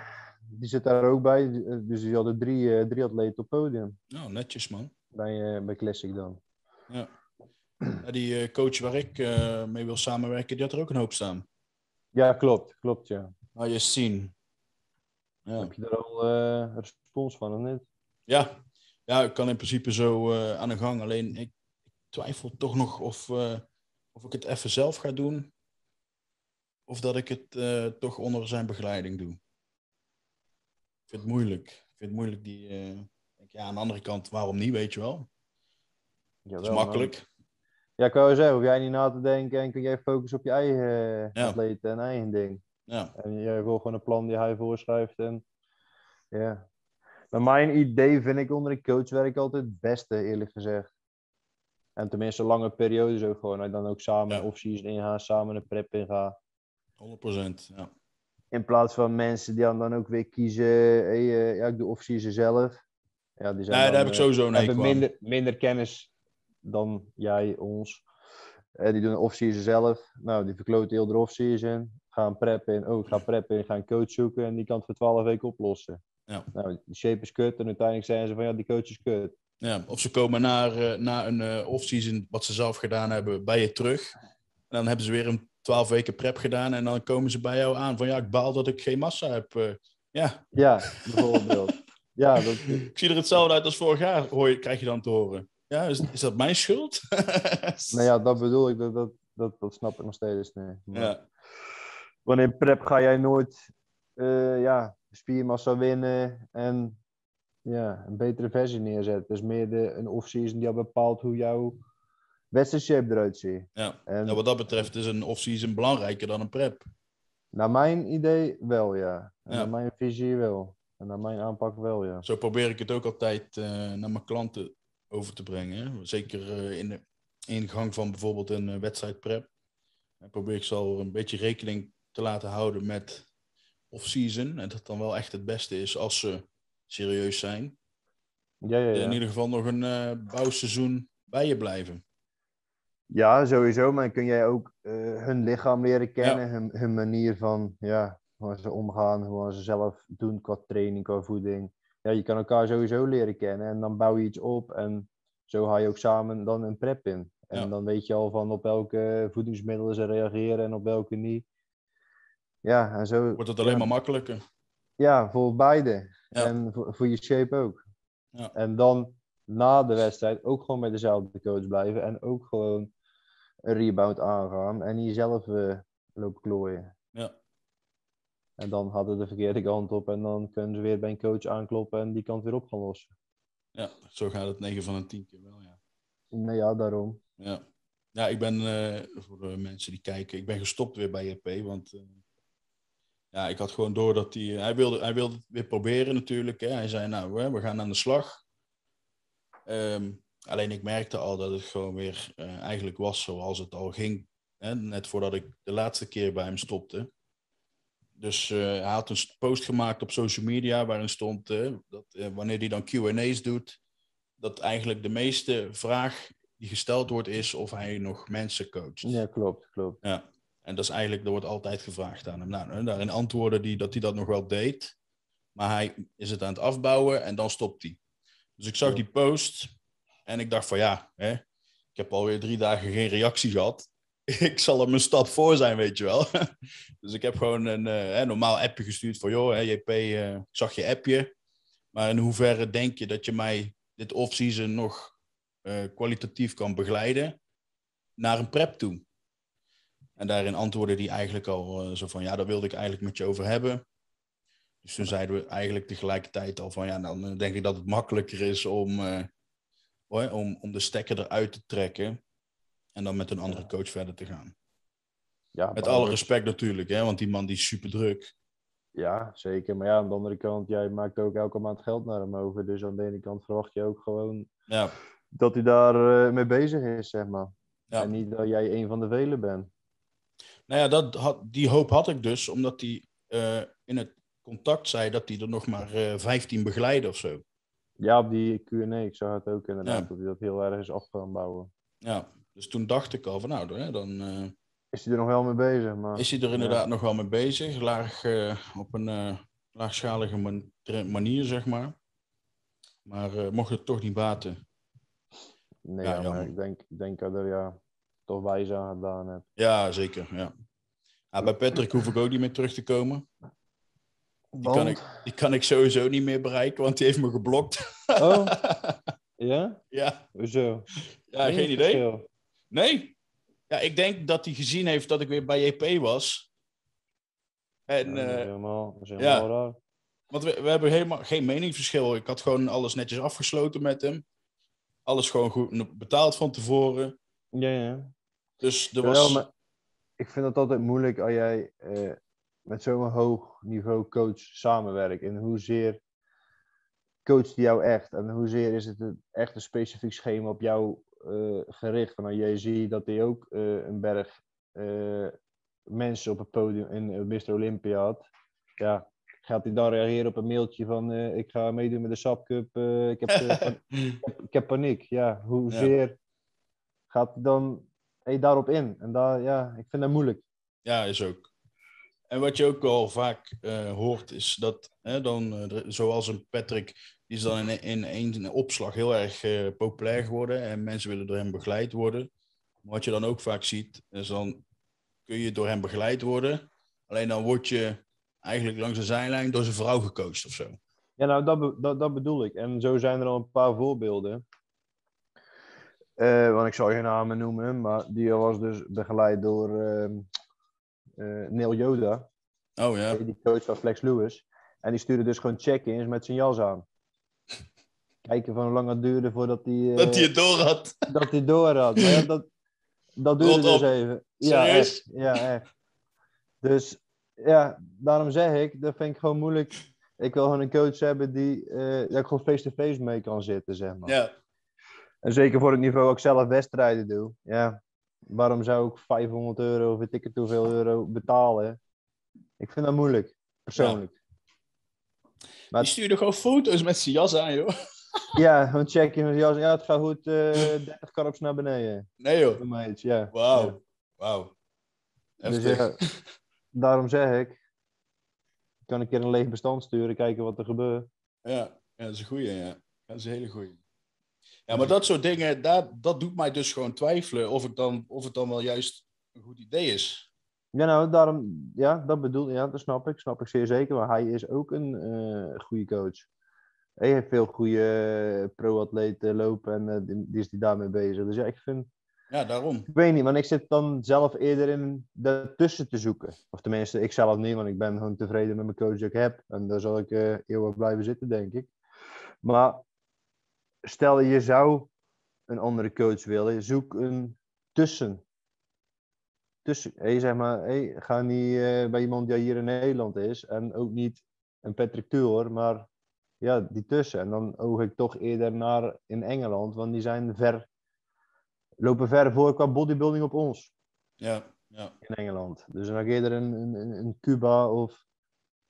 die zit daar ook bij. Dus die hadden drie, eh, drie atleten op podium Nou, netjes, man. bij, eh, bij Classic dan. Ja, die eh, coach waar ik mee wil samenwerken, die had er ook een hoop staan. Ja, klopt, klopt ja. Ah, je zien. Ja. Heb je er al eh, respons van of niet? Ja. ja, ik kan in principe zo aan de gang. Alleen ik twijfel toch nog of, of ik het even zelf ga doen. Of dat ik het eh, toch onder zijn begeleiding doe. Ik vind het moeilijk. Ik vind het moeilijk die... eh, denk, ja, aan de andere kant, waarom niet, weet je wel. Het is makkelijk. Ja, ik wou zeggen, hoef jij niet na te denken en kun jij focussen op je eigen eh, Ja. atleten en eigen ding. Ja, En jij wil gewoon een plan die hij voorschrijft. En, ja. Maar mijn idee vind ik onder de coachwerk altijd het beste, eerlijk gezegd. En tenminste lange periodes ook gewoon. En dan ook samen Ja. off-season ingaan, samen een prep ingaan. 100%. Ja. In plaats van mensen die dan, ook weer kiezen, hey, eh, ja, ik doe off-season zelf. Ja, die zijn Nee, dan, daar heb ik eh, sowieso een hebben minder, minder kennis dan jij, ons. Eh, die doen off-season zelf. Nou, die verkloten heel de off-season. Gaan preppen in. Oh, ik ga preppen in. Ga een coach zoeken. En die kan het voor 12 weken oplossen. Ja. Nou, die shape is kut. En uiteindelijk zijn ze van, ja, die coach is kut. Ja, of ze komen na, eh, na een eh off-season, wat ze zelf gedaan hebben, bij je terug. En dan hebben ze weer een 12 weken prep gedaan. En dan komen ze bij jou aan van ja, ik baal dat ik geen massa heb. eh. ja, Ja, bijvoorbeeld. ja, dat, ik zie er hetzelfde uit als vorig jaar, hoor je, krijg je dan te horen. Ja, is, is dat mijn schuld? nou ja, dat bedoel ik. Dat, dat, dat, dat snap ik nog steeds niet. Maar ja. Wanneer prep ga jij nooit eh, ja, spiermassa winnen en ja, een betere versie neerzetten. Dus meer de, een off-season die al bepaalt hoe jouw wedstrijdshape eruit ziet. Ja. En ja, wat dat betreft is een off-season belangrijker dan een prep. naar mijn idee wel, ja. En Ja. naar mijn visie wel. En naar mijn aanpak wel, ja. Zo probeer ik het ook altijd eh, naar mijn klanten over te brengen. Zeker uh, in de ingang van bijvoorbeeld een uh, wedstrijd prep. Dan probeer ik zo een beetje rekening te laten houden met off-season. En dat dan wel echt het beste is als ze serieus zijn. Ja, ja, ja. In ieder geval nog een bouwseizoen bij je blijven. Ja, sowieso. Maar kun jij ook hun lichaam leren kennen, hun, hun manier van ja, hoe ze omgaan, hoe ze zelf doen qua training, qua voeding. Ja, je kan elkaar sowieso leren kennen en dan bouw je iets op en zo ga je ook samen dan een prep in. En dan weet je al van op welke voedingsmiddelen ze reageren en op welke niet. Ja, en zo... Wordt het alleen maar makkelijker. Ja, voor beide. En voor, voor, je shape ook. Ja. En dan na de wedstrijd ook gewoon met dezelfde coach blijven en ook gewoon een rebound aangaan en jezelf uh, lopen klooien. Ja. En dan hadden de verkeerde kant op en dan kunnen ze weer bij een coach aankloppen en die kant weer op gaan lossen. Ja, zo gaat het 9 van een 10 keer wel, ja. Nou ja, daarom. Ja, ja ik ben, uh, voor de mensen die kijken, ik ben gestopt weer bij JP, want uh, ja, ik had gewoon door dat hij, hij wilde, hij wilde het weer proberen natuurlijk. Hè. Hij zei, nou, hè, we gaan aan de slag. Um, alleen ik merkte al dat het gewoon weer uh, eigenlijk was zoals het al ging. Hè, net voordat ik de laatste keer bij hem stopte. Dus uh, hij had een post gemaakt op social media waarin stond uh, dat wanneer hij dan QA's doet, dat eigenlijk de meeste vraag die gesteld wordt is of hij nog mensen coacht. Ja, klopt, klopt. Ja, en dat is eigenlijk, er wordt altijd gevraagd aan hem. Nou, daarin antwoordde hij dat hij dat nog wel deed, maar hij is het aan het afbouwen en dan stopt hij. Dus ik zag die post en ik dacht van ja, hè, ik heb alweer drie dagen geen reactie gehad. ik zal hem een stap voor zijn, weet je wel. dus ik heb gewoon een uh, normaal appje gestuurd van, joh, JP, uh, ik zag je appje. Maar in hoeverre denk je dat je mij dit off-season nog uh, kwalitatief kan begeleiden naar een prep toe? En daarin antwoordde hij eigenlijk al zo van, ja, daar wilde ik eigenlijk met je over hebben. Dus toen zeiden we eigenlijk tegelijkertijd al van, ja, dan denk ik dat het makkelijker is om, om, om de stekker eruit te trekken en dan met een andere coach verder te gaan. Ja, met alle respect natuurlijk, hè, want die man die is super druk. Ja, zeker. Maar ja, aan de andere kant, jij maakt ook elke maand geld naar hem over. Dus aan de ene kant verwacht je ook gewoon ja. dat hij daar uh, mee bezig is, zeg maar. Ja. En niet dat jij een van de velen bent. Nou ja, dat had, die hoop had ik dus, omdat hij uh, in het contact zei dat hij er nog maar uh, 15 begeleidde of zo. Ja, op die Q&A, ik zag het ook inderdaad, Ja. dat hij dat heel erg is af gaan bouwen. Ja, dus toen dacht ik al van nou, hè, dan eh, Is hij er nog wel mee bezig, maar... is hij er inderdaad nog wel mee bezig. Laag, eh, op een eh, laagschalige man- manier, zeg maar. Maar mocht het toch niet baten. Nee, Ja, maar ik denk, denk dat er ja, toch wijs aan gedaan hebt. Ja, zeker. Ja. Ja, bij Patrick hoef ik ook niet meer terug te komen. Die kan, ik, die kan ik sowieso niet meer bereiken, want die heeft me geblokt. Oh, ja? ja, Hoezo? ja geen idee. verschil? Nee. Ja, ik denk dat hij gezien heeft dat ik weer bij JP was. En, Ja, dat is eh, helemaal, dat is ja. helemaal raar. want we, we hebben helemaal geen meningsverschil. Ik had gewoon alles netjes afgesloten met hem. Alles gewoon goed betaald van tevoren. Ja, ja. Dus er was... maar ik vind het altijd moeilijk als jij eh, met zo'n hoog niveau coach samenwerkt. En hoezeer coacht die jou echt? En hoezeer is het een, echt een specifiek schema op jou eh, gericht? Van, nou, jij ziet dat hij ook eh, een berg eh, mensen op het podium in uh, Mr. Olympia had. Ja, gaat hij dan reageren op een mailtje van ik ga meedoen met de SAP Cup, ik, heb, ik, heb, ik heb paniek. Ja, hoezeer gaat hij dan hey, daarop in? En daar, ja, ik vind dat moeilijk. Ja, is ook. En wat je ook wel vaak eh, hoort, is dat, hè, dan, eh, zoals een Patrick, die is dan in, in opslag heel erg eh, populair geworden en mensen willen door hem begeleid worden. Maar wat je dan ook vaak ziet, is dan kun je door hem begeleid worden, alleen dan word je eigenlijk langs de zijlijn door zijn vrouw gecoacht of zo. Ja, nou, dat, dat, dat bedoel ik. En zo zijn er al een paar voorbeelden. Want ik zal geen namen noemen, maar die was dus begeleid door ehm eh, Neil Yoda, Oh ja, die coach van Flex Lewis. En die stuurde dus gewoon check-ins met zijn jas aan. Kijken van hoe lang het duurde voordat hij, eh, dat hij het door had. dat hij door had. Maar ja, dat, dat duurde dus even. Ja, Serieus? echt. Ja, echt. Dus ja, daarom zeg ik, dat vind ik gewoon moeilijk. Ik wil gewoon een coach hebben die, eh dat ik gewoon face-to-face mee kan zitten, zeg maar. Ja, En zeker voor het niveau ik zelf wedstrijden doe. Ja, waarom zou ik 500 euro of weet ik het hoeveel euro betalen? Ik vind dat moeilijk, persoonlijk. Maar... Die stuurde gewoon foto's met zijn jas aan, joh. Ja, gewoon checkje met jas. Ja, het gaat goed. Uh, 30 karps naar beneden. Nee, joh. Ja. Wauw. Ja. Wauw. Dus ja, daarom zeg ik, ik kan een keer een leeg bestand sturen, kijken wat er gebeurt. Ja, ja dat is een goeie, ja. Dat is een hele goeie. Ja, maar dat soort dingen, dat, dat doet mij dus gewoon twijfelen of, ik dan, of het dan wel juist een goed idee is. Ja, nou, daarom, ja, dat bedoel ja, dat snap ik, snap ik zeer zeker. Maar hij is ook een uh, goede coach. Hij heeft veel goede pro-atleten lopen en uh, die, die is die daarmee bezig. Dus ja, ik vind, ja, daarom. Ik weet niet, want ik zit dan zelf eerder in daartussen te zoeken. Of tenminste, ik zelf niet, want ik ben gewoon tevreden met mijn coach die ik heb. En daar zal ik uh, eeuwig blijven zitten, denk ik. Maar stel je zou een andere coach willen, zoek een tussen. tussen hey, zeg maar, hey, ga niet uh, bij iemand die hier in Nederland is. En ook niet een Patrick Tuor, maar ja, die tussen. En dan oog ik toch eerder naar in Engeland, want die zijn ver lopen ver voor qua bodybuilding op ons. Ja, ja. In Engeland. Dus dan ga je er een, een, een Cuba of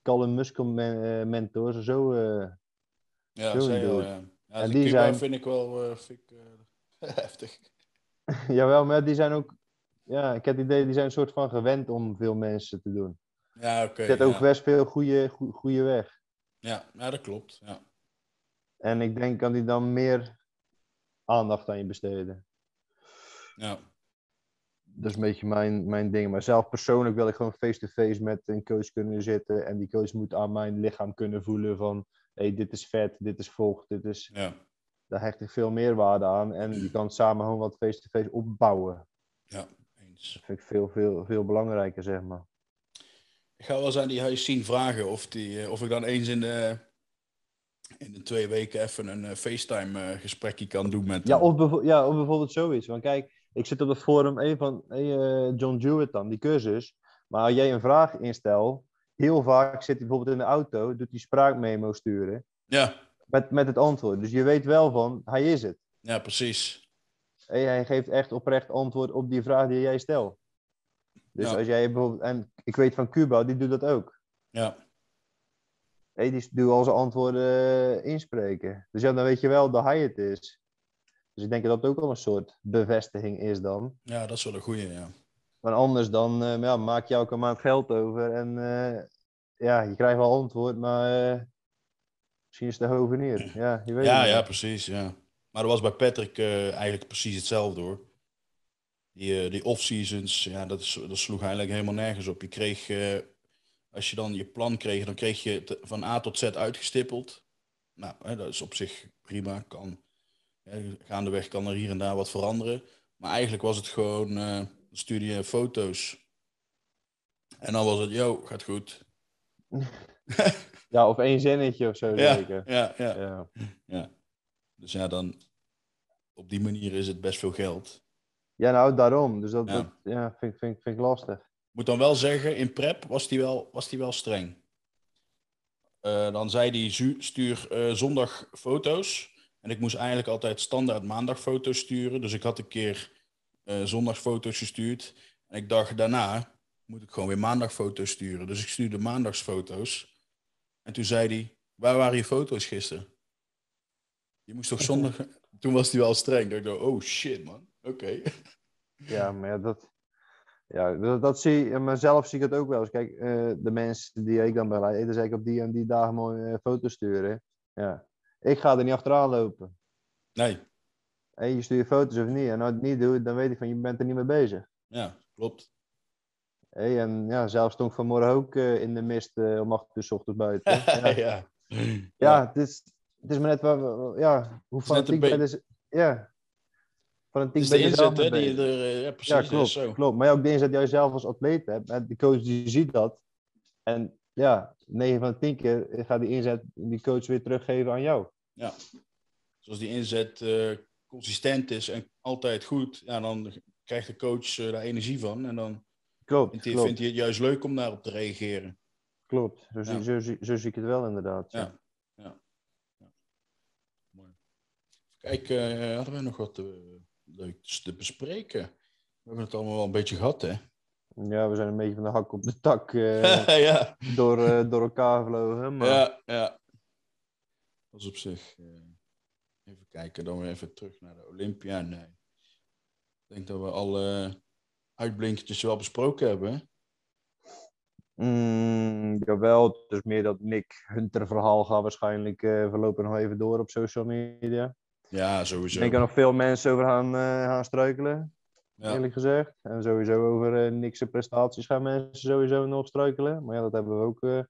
Callum Muscle mentor zo. Uh, ja, zo zeker, ja. en die Cuba zijn... vind ik wel uh, vind ik, uh, heftig. Jawel, maar die zijn ook. Ja, ik heb het idee, die zijn een soort van gewend om veel mensen te doen. Ja, oké. Okay, hebt ook best veel goede, goede weg. Ja, ja, dat klopt. Ja. En ik denk, kan die dan meer aandacht aan je besteden. Ja. Dat is een beetje mijn, mijn ding. Maar zelf persoonlijk wil ik gewoon face-to-face met een coach kunnen zitten. En die coach moet aan mijn lichaam kunnen voelen van... hey, dit is vet, dit is vocht, dit is... Ja. Daar hecht ik veel meer waarde aan. En je kan samen gewoon wat face-to-face opbouwen. Ja, eens. Dat vind ik veel, veel, veel belangrijker, zeg maar. Ik ga wel eens aan die huis zien vragen of, die, eh, of ik dan eens in de, in de twee weken even een uh, FaceTime uh, gesprekje kan doen met. Ja of, ja, of bijvoorbeeld zoiets. Want kijk, ik zit op het forum een van hey, uh, John Jewett dan, die cursus. Maar als jij een vraag instelt, heel vaak zit hij bijvoorbeeld in de auto, doet hij spraakmemo sturen. Ja. Met, met het antwoord. Dus je weet wel van, hij is het. Ja, precies. Hij geeft echt oprecht antwoord op die vraag die jij stelt. Dus Ja. als jij bijvoorbeeld, en ik weet van Cuba, die doet dat ook. Ja. Hey, die doet al zijn antwoorden eh, inspreken. Dus ja, dan weet je wel dat hij het is. Dus ik denk dat dat ook wel een soort bevestiging is dan. ja, dat is wel een goeie, ja. Maar anders dan eh, ja, maak je elke maand geld over en eh, ja, je krijgt wel antwoord, maar eh, misschien is het de hoven neer. Ja, je weet Ja, ja, precies, ja. Maar dat was bij Patrick eigenlijk precies hetzelfde, hoor. Die, die off-seasons, ja, dat, is, dat sloeg eigenlijk helemaal nergens op. Je kreeg, als je dan je plan kreeg, dan kreeg je het van A tot Z uitgestippeld. Nou, hè, dat is op zich prima. Kan, hè, gaandeweg kan er hier en daar wat veranderen. Maar eigenlijk was het gewoon, stuurde je foto's. En dan was het, yo, gaat goed. Ja, of één zinnetje of zo Ja, zeker. ja, ja. Ja. Ja. Dus ja, dan op die manier is het best veel geld. ja, nou daarom. Dus dat, Ja. dat ja, vind, ik- vind, ik- vind ik lastig. Moet dan wel zeggen, in prep was die wel, was die wel streng. Eh, dan zei hij, stuur eh, zondag foto's. En ik moest eigenlijk altijd standaard maandag foto's sturen. Dus ik had een keer eh, zondag foto's gestuurd. En ik dacht, daarna moet ik gewoon weer maandag foto's sturen. Dus ik stuurde maandagsfoto's. En toen zei hij, waar waren je foto's gisteren? Je moest toch zondag... Toen was hij wel streng. Ik dacht, oh shit man, oké. Ja, maar ja, dat, ja, dat, dat zie je, mezelf zie ik het ook wel eens. Kijk, eh, de mensen die ik dan begeleid, dan zeg ik op die en die dagen mooi eh, foto's sturen. Ja. Ik ga er niet achteraan lopen. Nee, Hey, je stuurt foto's of niet. En als je het niet doet, dan weet ik van je bent er niet mee bezig. ja, klopt. Hey, en ja, zelf stond ik vanmorgen ook eh, in de mist eh, om 8 uur 's ochtends buiten. Ja, ja. ja het, is, het is maar net waar, we- ja, hoe fanatiek ben je Ja. Fanatiek Het is de inzet, hè? Die, er, eh, ja, precies. Ja, klopt, zo. klopt. Maar ja, ook de inzet die jij zelf als atleet hebt. En de coach die ziet dat. En ja, 9 van de 10 keer gaat die inzet die coach weer teruggeven aan jou. Ja. Zoals die inzet consistent is en altijd goed, ja, dan krijgt de coach eh, daar energie van. En dan Klopt, vindt hij, klopt, vindt hij het juist leuk om daarop te reageren. klopt. Zo, zie- Ja. zo, zie- zo zie ik het wel inderdaad. Ja. Ja. ja. ja. Mooi. Kijk, eh, hadden we nog wat eh, leuks te bespreken? We hebben het allemaal wel een beetje gehad, hè? Ja, we zijn een beetje van de hak op de tak ja. door, door elkaar gevlogen. Maar ja, ja. Dat is op zich. Even kijken, dan weer even terug naar de Olympia. Nee. Ik denk dat we alle uitblinkertjes wel besproken hebben. Mm, jawel, het is meer dat Nick Hunter verhaal gaat waarschijnlijk eh voorlopig nog even door op social media. Ja, Ik sowieso. denk er nog veel mensen over gaan, eh, gaan struikelen, Ja. eerlijk gezegd. En sowieso over eh Nick's prestaties gaan mensen sowieso nog struikelen. Maar ja, dat hebben we ook eh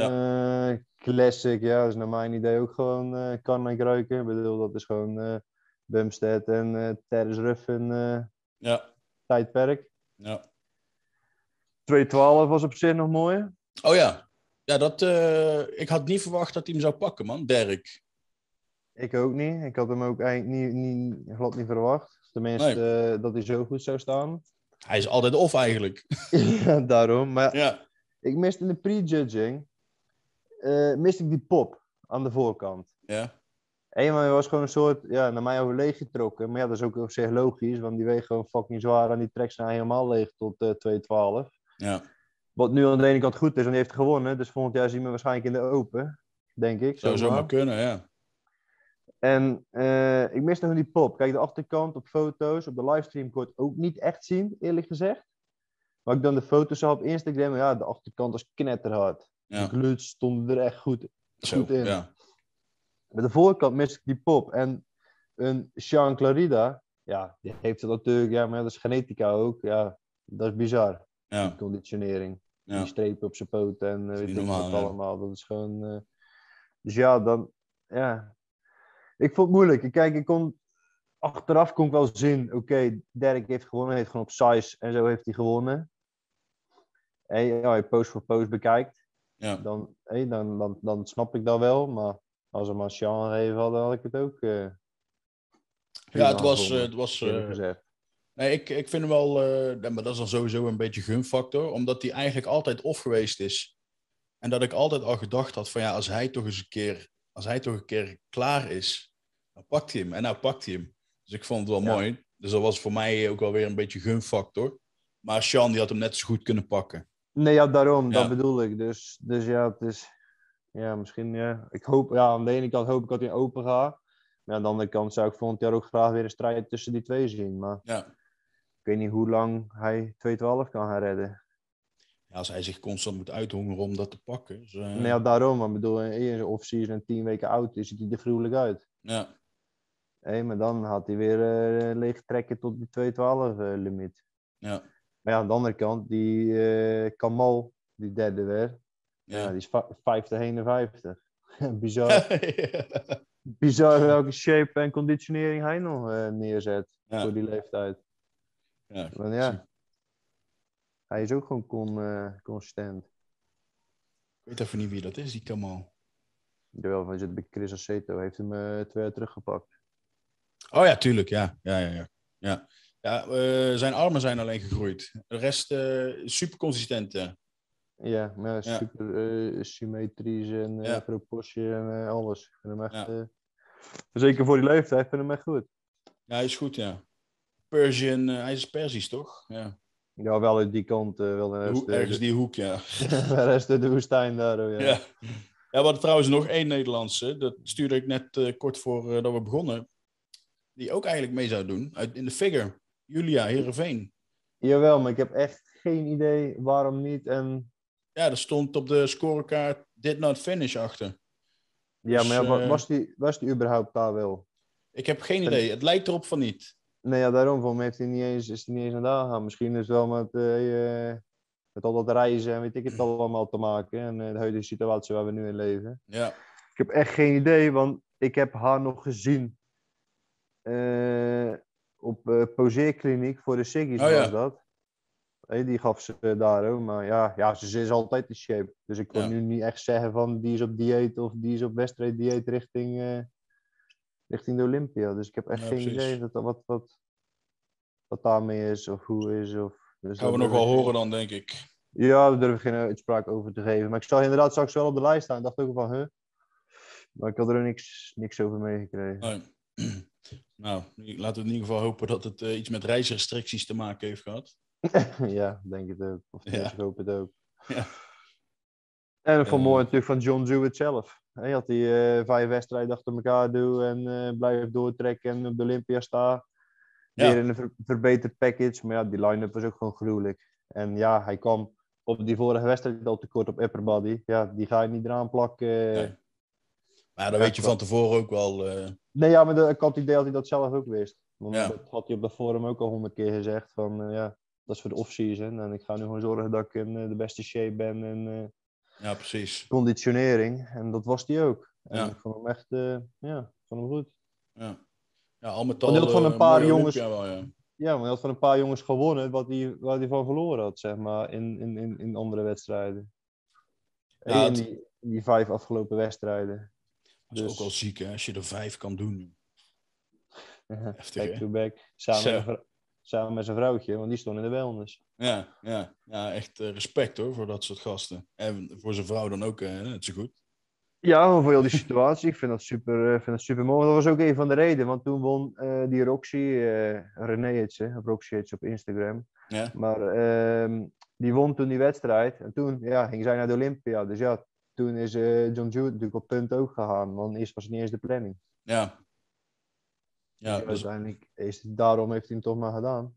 aangekaart. Eh, classic, ja, dat is naar mijn idee ook gewoon eh kan en kruiken. Ik bedoel, dat is gewoon eh Bumstead en eh Terence Ruffin Ja, tijdperk. ja. 212 was op zich nog mooi. Oh ja. Ja, dat, ik had niet verwacht dat hij hem zou pakken, man. Dirk. Ik ook niet. Ik had hem ook eigenlijk niet, niet, glad niet verwacht. Tenminste, eh, dat hij zo goed zou staan. Hij is altijd off eigenlijk. ja, daarom. Maar Ja. ik miste in de prejudging, miste ik die pop aan de voorkant. Ja. Was gewoon een soort, ja, naar mij over leeg getrokken. Maar ja, dat is ook op zich logisch, want die weegt gewoon fucking zwaar en die trekt zijn helemaal leeg tot eh 212. Ja. Wat nu aan de ene kant goed is, want die heeft gewonnen. Dus volgend jaar zien we waarschijnlijk in de Open, denk ik. Zou zomaar. zomaar kunnen, ja. En eh, ik mis nog die pop. Kijk, de achterkant op foto's, op de livestream kon ik het ook niet echt zien, eerlijk gezegd. Maar ik dan de foto's zag op Instagram, ja, de achterkant was knetterhard. Ja. De glutes stonden er echt goed, Zo, goed in. ja. Met de voorkant mis ik die pop. En een Sean Clarida, ja, die heeft het natuurlijk, ja, maar dat is genetica ook. Ja, dat is bizar, Ja. die conditionering. Ja. Die strepen op zijn poten en weet ik wat allemaal. Dat is gewoon... eh, Dus ja, dan... Ja. Ik vond het moeilijk. Ik- Kijk, ik kon... Achteraf kon ik wel zien, oké, Derek heeft gewonnen, heeft gewoon op size en zo heeft hij gewonnen. En ja, je post voor post bekijkt, Ja. dan, hé, dan, dan, dan snap ik dat wel. Maar als we maar Sean gegeven hadden, had ik het ook. eh, Ja, het was, eh, het was eh. Nee, ik, ik vind hem wel, maar dat is dan sowieso een beetje gunfactor, omdat hij eigenlijk altijd off geweest is. En dat ik altijd al gedacht had van ja, als hij toch eens een keer, als hij toch een keer klaar is, dan pakt hij hem. En nou pakt hij hem. Dus ik vond het wel Ja. mooi. Dus dat was voor mij ook wel weer een beetje gunfactor. Maar Sean die had hem net zo goed kunnen pakken. Nee, ja, daarom, Ja. dat bedoel ik. Dus, dus ja, het is. Ja, misschien. Ja. Ik hoop, ja, aan de ene kant hoop ik dat hij open gaat. Maar aan de andere kant zou ik volgend jaar ook graag weer een strijd tussen die twee zien. Maar Ja. ik weet niet hoe lang hij 212 kan gaan redden. Ja, als hij zich constant moet uithongeren om dat te pakken. Dus, eh, Nee, ja, daarom. Maar ik bedoel, in off-season en 10 weken oud is, ziet hij er gruwelijk uit. ja. Hé, maar dan had hij weer eh leeg trekken tot die 212 eh, limiet. Ja. Maar ja, aan de andere kant, die eh Kamal, die derde weer. Ja, Ja. die is va- 50, 51. Bizar. bizar welke shape en conditionering hij nog eh, neerzet Ja. voor die leeftijd. ja. Want ja, hij is ook gewoon con, eh, consistent. Ik weet even niet wie dat is, die Kamal. Jawel, van zit bij Chris Aceto, heeft hem twee jaar teruggepakt. Oh ja, tuurlijk, ja. Ja, ja, ja. ja. Ja eh, zijn armen zijn alleen gegroeid. De rest eh, is super consistent. eh. Ja, maar super symmetrisch en Ja. proportie en alles. Ik vind hem echt, Ja. zeker voor die leeftijd, ik vind hem echt goed. Ja, hij is goed, ja. Persian, hij is Persisch, toch? Ja. Ja, wel uit die kant, wel de rest, Hoe, ergens die hoek, ja. de rest de woestijn daar. oh, ja. ja. Ja, we hadden trouwens nog één Nederlandse. Dat stuurde ik net kort voor dat we begonnen. Die ook eigenlijk mee zou doen. Uit, in de figure. Julia Heerenveen. Jawel, maar ik heb echt geen idee waarom niet. En Ja, er stond op de scorekaart did not finish achter. ja, Dus, maar ja, wa- eh, was, die, was die überhaupt daar wel? Ik heb geen idee. Het lijkt erop van niet. Nee, ja, daarom voor me heeft hij niet eens, is hij niet eens naar daar gaan. Misschien is het wel met, eh, eh, met al dat reizen en weet ik het allemaal te maken. En de huidige situatie waar we nu in leven. Ja. Ik heb echt geen idee, want ik heb haar nog gezien eh, op eh poseerkliniek voor de Siggy's Oh, ja. was dat. Hé, die gaf ze daar ook, maar ja, ja, ze is altijd in shape. Dus ik kon Ja. nu niet echt zeggen van die is op dieet of die is op wedstrijddieet richting, eh, richting de Olympia. Dus ik heb echt Ja, geen precies. idee wat, wat, wat, wat daarmee is of hoe is. Of, dus Gaan we nog wel horen dan, denk ik. Ja, daar durf ik geen uitspraak over te geven. Maar ik zag inderdaad straks wel op de lijst staan. Ik dacht ook van, huh? Maar ik had er niks, niks over meegekregen. Nee. Nou, laten we in ieder geval hopen dat het uh, iets met reisrestricties te maken heeft gehad. ja, denk het ook. Of Ja. ik hoop het ook. Ja. En ik vond Eh. mooi natuurlijk van John Jewett zelf. Hij had die eh, vijf wedstrijden achter elkaar doen en eh blijft doortrekken en op de Olympia staan. Ja. Weer in een ver- verbeterd package. Maar ja, die line-up was ook gewoon gruwelijk. En ja, hij kwam op die vorige wedstrijd al tekort op upper body. Ja, die ga je niet eraan plakken. Nee. Maar Ja, weet je van tevoren ook wel. eh, Nee, ja, maar de, ik had het idee dat hij dat zelf ook wist. Want Ja. dat had hij op de forum ook al honderd keer gezegd. Van eh, ja, dat is voor de off-season. En ik ga nu gewoon zorgen dat ik in eh, de beste shape ben en ja, precies. conditionering. En dat was hij ook. En Ja. ik vond hem echt, ja, vond hem goed. Ja, ja al met Want al. hij had van een paar jongens- wel, ja. Ja, maar hij had van een paar jongens gewonnen wat hij, waar hij van verloren had, zeg maar, in, in, in, in andere wedstrijden. Ja, in, het- die, in die vijf afgelopen wedstrijden. Dat is Dus- ook wel ziek, hè? Als je er vijf kan doen. Heftig, back hè? to back. Samen, met, samen met zijn vrouwtje, want die stond in de wellness. Ja, ja, ja echt eh, respect hoor voor dat soort gasten. En voor zijn vrouw dan ook eh, net zo goed. Ja, voor heel die situatie. Ik vind dat super, eh, vind dat super mooi. Dat was ook een van de redenen, want toen won eh, die Roxy, eh René heet ze, of Roxy heet ze op Instagram. Ja, Maar ehm, die won toen die wedstrijd. En toen ja, ging zij naar de Olympia. Dus ja, toen is eh, John Jude natuurlijk op punt ook gegaan. Want eerst was het niet eens de planning. ja. Ja, Dus dus, uiteindelijk is het, daarom heeft hij hem toch maar gedaan.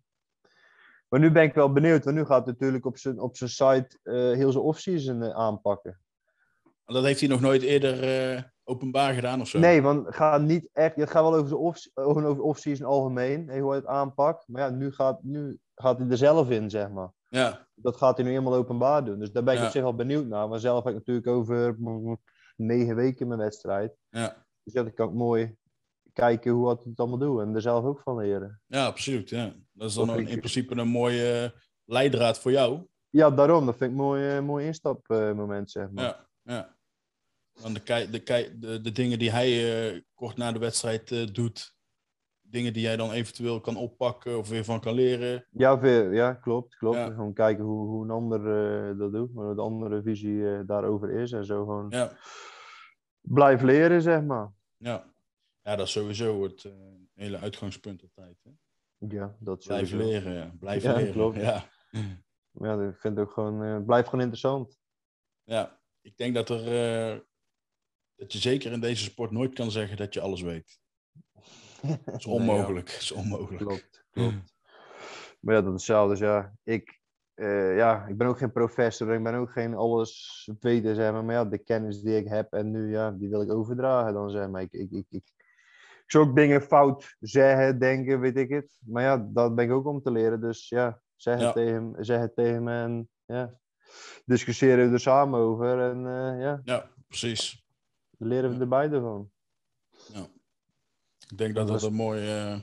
Maar nu ben ik wel benieuwd, want nu gaat hij natuurlijk op zijn, op zijn site eh, heel zijn off-season eh, aanpakken. dat heeft hij nog nooit eerder openbaar gedaan of zo. Nee, want het gaat niet echt. Het gaat wel over zijn off, over off-season algemeen, hoe hij het aanpakt. Maar ja, nu gaat, nu gaat hij er zelf in, zeg maar. Ja, Dat gaat hij nu helemaal openbaar doen. Dus daar ben ik Ja. op zich wel benieuwd naar. Maar zelf heb ik natuurlijk over negen weken mijn wedstrijd. ja. Dus ja, dan kan ik mooi kijken hoe hij het allemaal doet. En er zelf ook van leren. ja, absoluut. Ja. Dat is dan een- ik- in principe een mooie leidraad voor jou. Ja, daarom. Dat vind ik een mooi, eh, mooi instapmoment, zeg maar. Ja, ja. Dan de, de, de dingen die hij eh, kort na de wedstrijd eh, doet, dingen die jij dan eventueel kan oppakken of weer van kan leren. Ja, veel, ja klopt. klopt. Ja. Gewoon kijken hoe, hoe een ander eh, dat doet. Hoe de andere visie eh, daarover is. En zo gewoon Ja, blijf leren, zeg maar. ja. ja dat is sowieso het eh, hele uitgangspunt altijd. Hè? Ja, dat Blijf sowieso. leren, ja. Blijf Ja, leren. klopt. Ja. Ja, ik vind het ook gewoon... blijf gewoon interessant. ja, ik denk dat er... dat je zeker in deze sport nooit kan zeggen dat je alles weet. Dat is Nee, ja. onmogelijk. Is onmogelijk. Klopt, klopt. Maar ja, dat is hetzelfde. Dus ja, ik, eh, ja, ik ben ook geen professor. Ik ben ook geen alles weten, zeg maar. Maar ja, de kennis die ik heb en nu, ja, die wil ik overdragen dan, zeg maar. Ik, ik, ik, ik, ik zou ook dingen fout zeggen, denken, weet ik het. Maar ja, dat ben ik ook om te leren. Dus ja, zeg, Ja. Het, tegen, zeg het tegen me en ja, discussiëren we er samen over. En eh, ja, Ja, precies. leren we er beide van. Ik denk dat Dat dat een mooi eh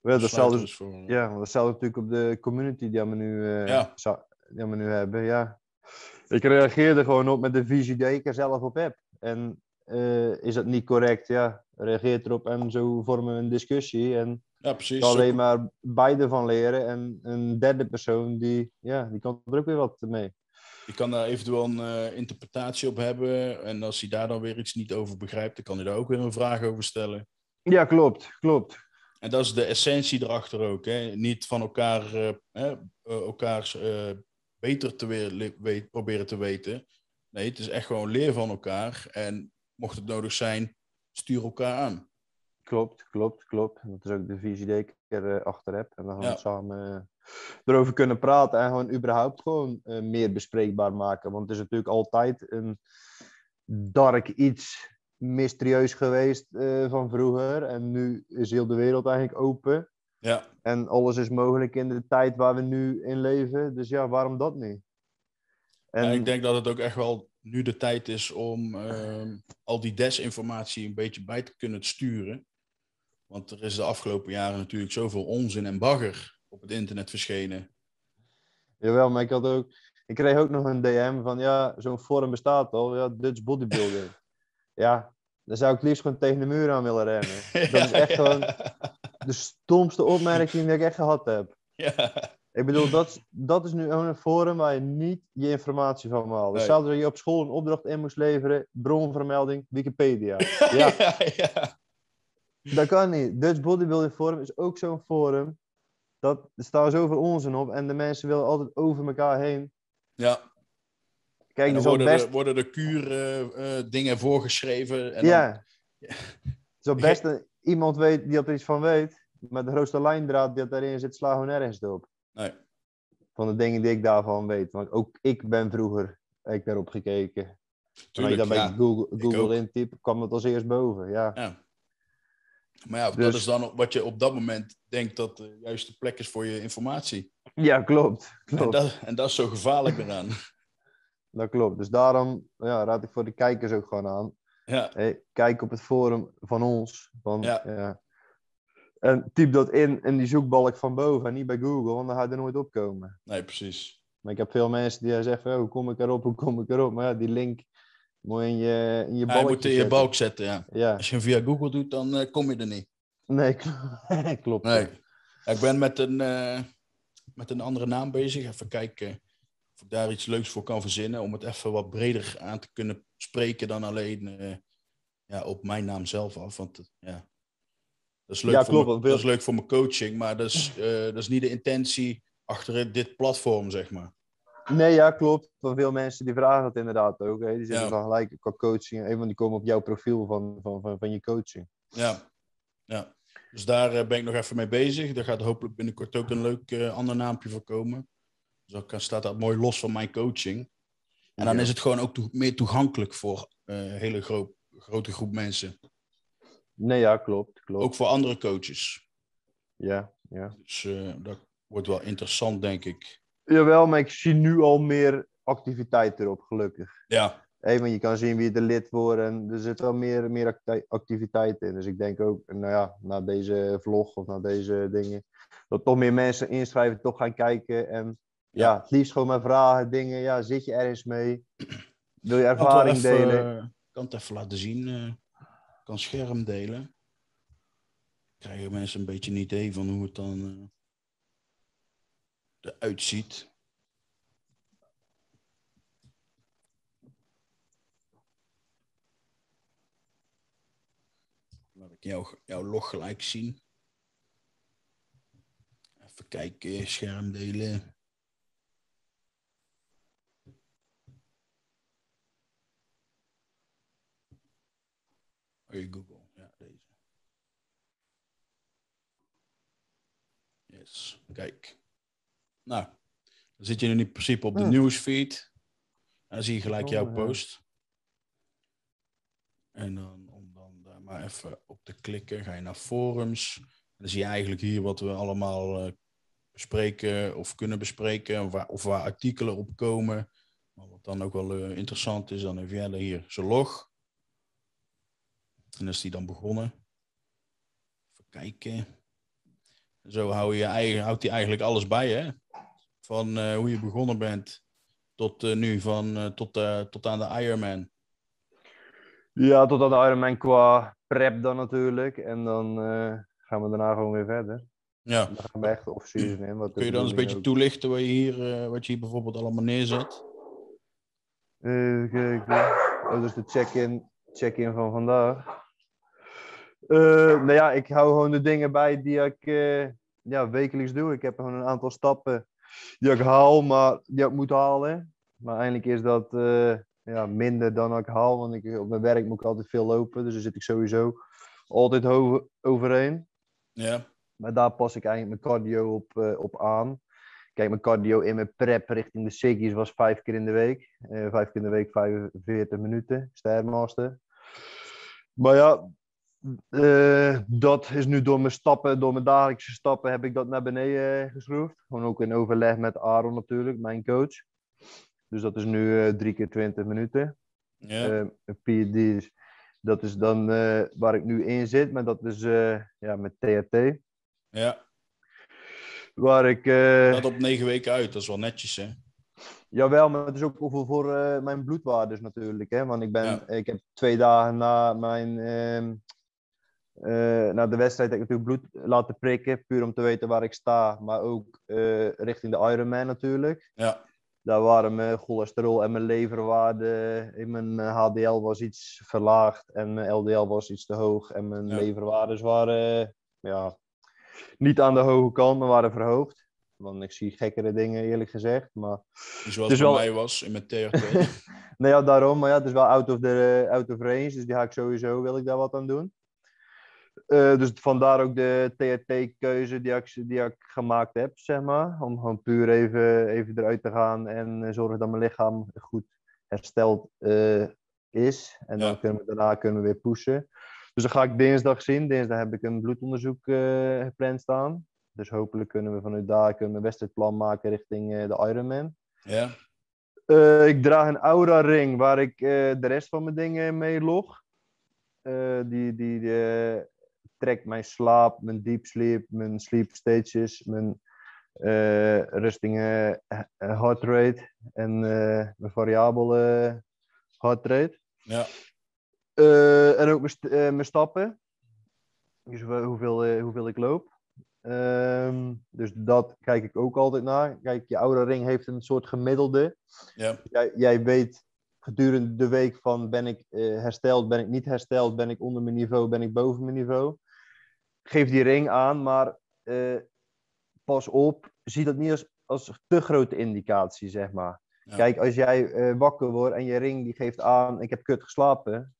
Ja, datzelfde is voor... Ja, want datzelfde natuurlijk op de community die we nu, eh, Ja. die we nu hebben. Ja. Ik reageerde gewoon op met de visie die ik er zelf op heb. En eh, is dat niet correct? Ja, reageer erop en zo vormen we een discussie. En Ja, precies. kan alleen maar beide van leren. En een derde persoon, die, ja, die kan er ook weer wat mee. Je kan daar eventueel een eh, interpretatie op hebben. En als hij daar dan weer iets niet over begrijpt, dan kan hij daar ook weer een vraag over stellen. Ja, klopt, klopt. En dat is de essentie erachter ook. Hè? Niet van elkaar, eh, eh, elkaars eh, beter te weer, weet, proberen te weten. Nee, het is echt gewoon leer van elkaar. En mocht het nodig zijn, stuur elkaar aan. Klopt, klopt, klopt. Dat is ook de visie die ik erachter heb. En dan gaan we Ja. samen erover kunnen praten en gewoon überhaupt gewoon meer bespreekbaar maken. Want het is natuurlijk altijd een dark iets mysterieus geweest eh, van vroeger. En nu is heel de wereld eigenlijk open. Ja, En alles is mogelijk in de tijd waar we nu in leven. Dus ja, waarom dat niet? En ik denk dat het ook echt wel nu de tijd is om ehm, al die desinformatie een beetje bij te kunnen sturen. Want er is de afgelopen jaren natuurlijk zoveel onzin en bagger op het internet verschenen. Jawel, maar ik had ook... Ik kreeg ook nog een DM van, ja, zo'n forum bestaat al. Ja, Dutch bodybuilding. Ja, dan zou ik liefst gewoon tegen de muur aan willen rennen. Dat is echt gewoon de stomste opmerking die ik echt gehad heb. Ja, Ik bedoel, dat, is- dat is nu een forum waar je niet je informatie van haalt. Nee. Hetzelfde dat je op school een opdracht in moest leveren, bronvermelding, Wikipedia. Ja, ja, ja. dat kan niet. Dutch Bodybuilding Forum is ook zo'n forum. Dat, er staat zoveel onzin op en de mensen willen altijd over elkaar heen. ja. Kijk, En er dan zal worden, best... de, worden de kuur dingen voorgeschreven. En dan- ja. Er zal best een- iemand weet die er iets van weet, maar de grootste lijndraad die daarin zit, slaat gewoon nergens op. Nee. Van de dingen die ik daarvan weet. Want ook ik ben vroeger, ik daarop gekeken. En als je Tuurlijk, dan bij ja. Google. Google kwam het als eerst boven. Ja. Ja. Maar ja, dat Dus- is dan wat je op dat moment denkt dat de juiste plek is voor je informatie. ja, klopt. En klopt. dat, en dat is zo gevaarlijk eraan. Dat klopt. Dus daarom ja, raad ik voor de kijkers ook gewoon aan. Ja, Hey, kijk op het forum van ons. Van, Ja. ja. En typ dat in in die zoekbalk van boven en niet bij Google, want dan ga je er nooit opkomen. nee, precies. Maar ik heb veel mensen die zeggen, van, oh, hoe kom ik erop, hoe kom ik erop? Maar ja, die link moet je in je, in je Ja, je balkje moet in je zetten. balk zetten, ja. Ja, Als je hem via Google doet, dan eh, kom je er niet. nee, kl- klopt. Nee. Ik ben met een, eh, met een andere naam bezig. Even kijken ik daar iets leuks voor kan verzinnen. Om het even wat breder aan te kunnen spreken dan alleen eh, ja, op mijn naam zelf af. Want eh, ja, dat is leuk, Ja, voor, klopt, mijn, want dat is leuk voor mijn coaching. Maar dat is, eh, dat is niet de intentie achter dit platform, zeg maar. Nee, ja, klopt. Van veel mensen die vragen dat inderdaad ook. Hè. Die zitten Ja. dan gelijk qua coaching. Een van die komen op jouw profiel van, van, van, van je coaching. Ja, ja. Dus daar ben ik nog even mee bezig. Daar gaat hopelijk binnenkort ook een leuk ander naampje voor komen. Dus dan kan- staat dat mooi los van mijn coaching. En dan Ja. is het gewoon ook meer toegankelijk voor eh, een hele gro- grote groep mensen. Nee, ja, klopt. klopt. Ook voor andere coaches. Ja, ja. Dus eh, dat wordt wel interessant, denk ik. Jawel, maar ik zie nu al meer activiteit erop, gelukkig. Ja, Hey, want je kan zien wie er lid wordt en er zit wel meer, meer acti- activiteit in. Dus ik denk ook, nou ja, na deze vlog of na deze dingen, dat toch meer mensen inschrijven, toch gaan kijken. En ja, het liefst gewoon maar vragen, dingen. Ja, zit je ergens mee? Wil je kan ervaring even, delen? eh, Ik kan het even laten zien. eh, Ik kan scherm delen. Krijgen mensen een beetje een idee van hoe het dan eh, eruit ziet. Laat ik jou, jouw log gelijk zien. Even kijken, scherm delen. Oh, je Google, ja, deze. Yes, kijk. Nou, dan zit je nu in principe op de Hmm. nieuwsfeed. En dan zie je gelijk Oh, jouw ja. post. En dan, om dan daar maar even op te klikken, ga je naar forums. En dan zie je eigenlijk hier wat we allemaal eh, bespreken of kunnen bespreken. Of waar, of waar artikelen op komen. Maar wat dan ook wel eh, interessant is, dan heb jij er hier zijn log. En is die dan begonnen. Even kijken. Zo hou je eigen, houdt hij eigenlijk alles bij, hè? Van eh, hoe je begonnen bent tot eh, nu, van, eh, tot, tot aan de Ironman. Ja, tot aan de Ironman qua prep dan natuurlijk. En dan gaan we daarna gewoon weer verder. Ja. Dan gaan we echt off-season in. Wat Kun je dan eens een beetje ook- toelichten wat je hier, wat je hier bijvoorbeeld allemaal neerzet? Even kijken. Oh, dus de check-in check van vandaag. Eh, nou ja, ik hou gewoon de dingen bij die ik eh, ja, wekelijks doe. Ik heb gewoon een aantal stappen die ik haal, maar die ik moet halen. Maar eigenlijk is dat eh, ja, minder dan ik haal, want ik, op mijn werk moet ik altijd veel lopen. Dus daar zit ik sowieso altijd ho- overheen. Ja, Maar daar pas ik eigenlijk mijn cardio op, op aan. Kijk, mijn cardio in mijn prep richting de Siggy's was vijf keer in de week. Vijf keer in de week, 45 minuten, Stairmaster. Maar ja, eh, dat is nu door mijn stappen, door mijn dagelijkse stappen, heb ik dat naar beneden eh, geschroefd. Gewoon ook in overleg met Aaron natuurlijk, mijn coach. Dus dat is nu eh, drie keer 20 minuten. ja, PED's, dat is dan waar ik nu in zit, maar dat is ja, met THT. ja. Waar ik. eh, Dat op negen weken uit, dat is wel netjes, hè? Jawel, maar het is ook voor, voor eh, mijn bloedwaardes natuurlijk. Hè? Want ik, ben, Ja. ik heb twee dagen na mijn ehm, Eh na de wedstrijd heb ik natuurlijk bloed laten prikken, puur om te weten waar ik sta, maar ook eh, richting de Ironman natuurlijk. Ja, Daar waren mijn cholesterol en mijn leverwaarde in mijn HDL was iets verlaagd en mijn LDL was iets te hoog en mijn Ja. leverwaardes waren ja, niet aan de hoge kant, maar waren verhoogd. Want ik zie gekkere dingen eerlijk gezegd, maar dus zoals bij wel- mij was in mijn TRT. nou ja, daarom. Maar ja, het is wel out of, the, out of range. Dus die ga ik sowieso, wil ik daar wat aan doen. Eh, dus vandaar ook de TRT-keuze die ik, die ik gemaakt heb, zeg maar. Om gewoon puur even, even eruit te gaan en zorgen dat mijn lichaam goed hersteld eh, is. En dan kunnen we daarna kunnen we weer pushen. Dus dan ga ik dinsdag zien. Dinsdag heb ik een bloedonderzoek eh, gepland staan. Dus hopelijk kunnen we vanuit daar kunnen we een wedstrijdplan maken richting eh, de Ironman. ja, Eh, ik draag een Aura ring waar ik eh, de rest van mijn dingen mee log. Die die trekt mijn slaap, mijn deep sleep, mijn sleep stages, mijn rustige heart rate en mijn variabele heart rate. ja, en ook mijn, st- mijn stappen. Dus hoe- hoeveel, hoeveel ik loop. Ehm, dus dat kijk ik ook altijd naar. Kijk, je oude ring heeft een soort gemiddelde. ja, Jij, jij weet gedurende de week van ben ik eh, hersteld, ben ik niet hersteld, ben ik onder mijn niveau, ben ik boven mijn niveau. Geef die ring aan, maar eh, pas op, zie dat niet als, als te grote indicatie, zeg maar. Ja. Kijk, als jij eh, wakker wordt en je ring die geeft aan, ik heb kut geslapen,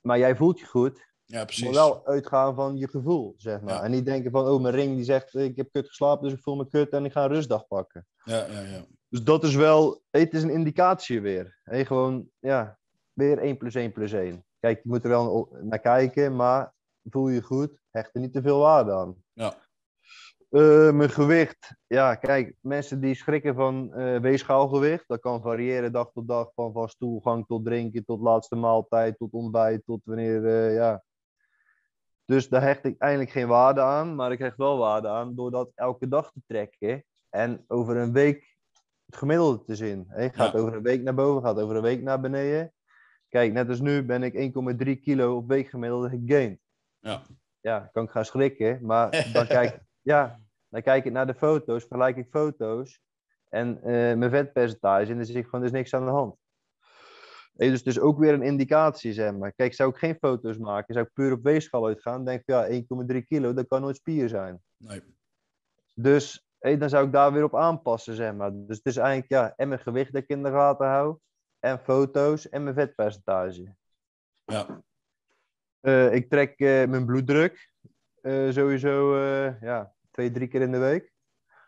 maar jij voelt je goed, ja, maar precies. wel uitgaan van je gevoel, zeg maar. Ja. En niet denken van, oh, mijn ring die zegt, ik heb kut geslapen, dus ik voel me kut en ik ga een rustdag pakken. Ja, ja, ja. Dus dat is wel, het is een indicatie weer. Hey, gewoon, ja, weer 1 plus 1 plus 1. Kijk, je moet er wel naar kijken, maar voel je goed, hecht er niet te veel waarde aan. Ja. Eh, mijn gewicht, ja, kijk, mensen die schrikken van eh weegschaalgewicht, dat kan variëren dag tot dag, van, van stoelgang tot drinken, tot laatste maaltijd, tot ontbijt, tot wanneer, eh, ja. Dus daar hecht ik eigenlijk geen waarde aan, maar ik hecht wel waarde aan door dat elke dag te trekken en over een week het gemiddelde te zien. hè. Gaat Ja. over een week naar boven, gaat over een week naar beneden. Kijk, net als nu ben ik 1,3 kilo op weekgemiddelde gegained. Ja. Ja, kan ik gaan schrikken, maar dan kijk, ja, dan kijk ik naar de foto's, vergelijk ik foto's en eh, mijn vetpercentage en dan zie ik gewoon, er is niks aan de hand. Hey, dus is ook weer een indicatie, zeg maar. Kijk, zou ik geen foto's maken, zou ik puur op weegschaal uitgaan, denk ik, ja, 1,3 kilo, dat kan nooit spier zijn. Nee. Dus dan zou ik daar weer op aanpassen, zeg maar. Dus het is eigenlijk, ja, en mijn gewicht dat ik in de gaten hou, en foto's, en mijn vetpercentage. Ja, Eh, ik trek eh, mijn bloeddruk eh, sowieso, ja, twee, drie keer in de week.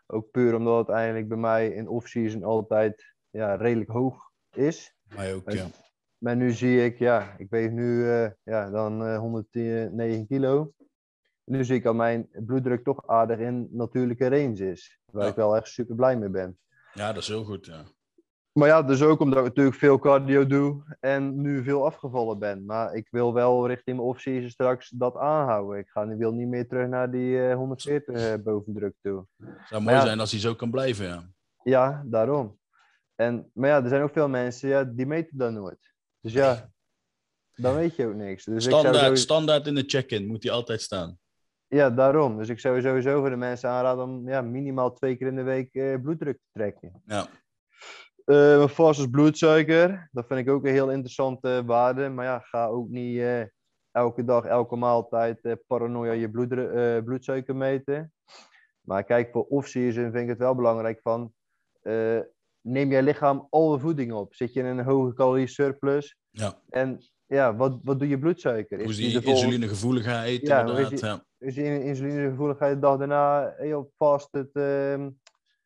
Ook puur omdat het eigenlijk bij mij in off-season altijd, ja, redelijk hoog is. Mij ook, Oké. ja. Maar nu zie ik, ja, ik weeg nu eh, ja, dan eh 109 kilo. Nu zie ik dat mijn bloeddruk toch aardig in natuurlijke range is. Waar Ja. ik wel echt super blij mee ben. Ja, dat is heel goed, ja. Maar ja, dus ook omdat ik natuurlijk veel cardio doe en nu veel afgevallen ben. Maar ik wil wel richting mijn off-season straks dat aanhouden. Ik ga, ik wil niet meer terug naar die eh, 140 eh, bovendruk toe. Het zou mooi ja. zijn als hij zo kan blijven, ja. Ja, daarom. En, maar ja, er zijn ook veel mensen ja, die meten dat nooit. Dus ja, dan weet je ook niks. Dus ik zou Standaard, standaard in de check-in moet hij altijd staan. Ja, daarom. Dus ik zou sowieso voor de mensen aanraden om ja, minimaal twee keer in de week eh, bloeddruk te trekken. Ja, Eh mijn vaste bloedsuiker, dat vind ik ook een heel interessante waarde. Maar ja, ga ook niet eh, elke dag, elke maaltijd eh, paranoia je eh, bloedsuiker meten. Maar kijk, voor off-season vind ik het wel belangrijk van... neem je lichaam alle voeding op? Zit je in een hoge calorie surplus? ja. En ja, wat, wat doe je bloedsuiker? Hoe is die die insulinegevoeligheid, Ja, is die- Ja. is je insulinegevoeligheid de dag daarna heel vast het, ehm,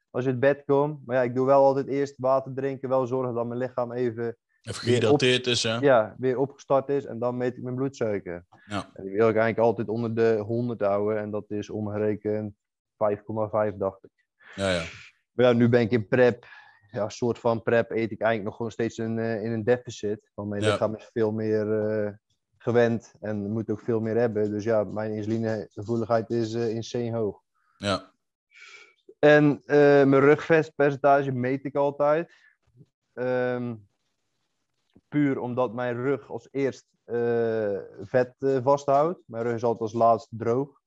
als je het bed komt. Maar ja, ik doe wel altijd eerst water drinken. Wel zorgen dat mijn lichaam even Even gehydrateerd is, hè. ja, weer opgestart is. En dan meet ik mijn bloedsuiker. Ja. En die wil ik eigenlijk altijd onder de 100 houden. En dat is omgerekend 5,5 dacht ik. Ja, ja. Maar ja, nu ben ik in prep. Ja, een soort van prep eet ik eigenlijk nog gewoon steeds in, eh, in een deficit. Want mijn Ja. lichaam is veel meer eh, gewend en moet ook veel meer hebben. Dus ja, mijn insulinegevoeligheid is eh insane hoog. ja. En mijn rugvetpercentage meet ik altijd. Ehm, puur omdat mijn rug als eerst vet vasthoudt. Mijn rug is altijd als laatst droog.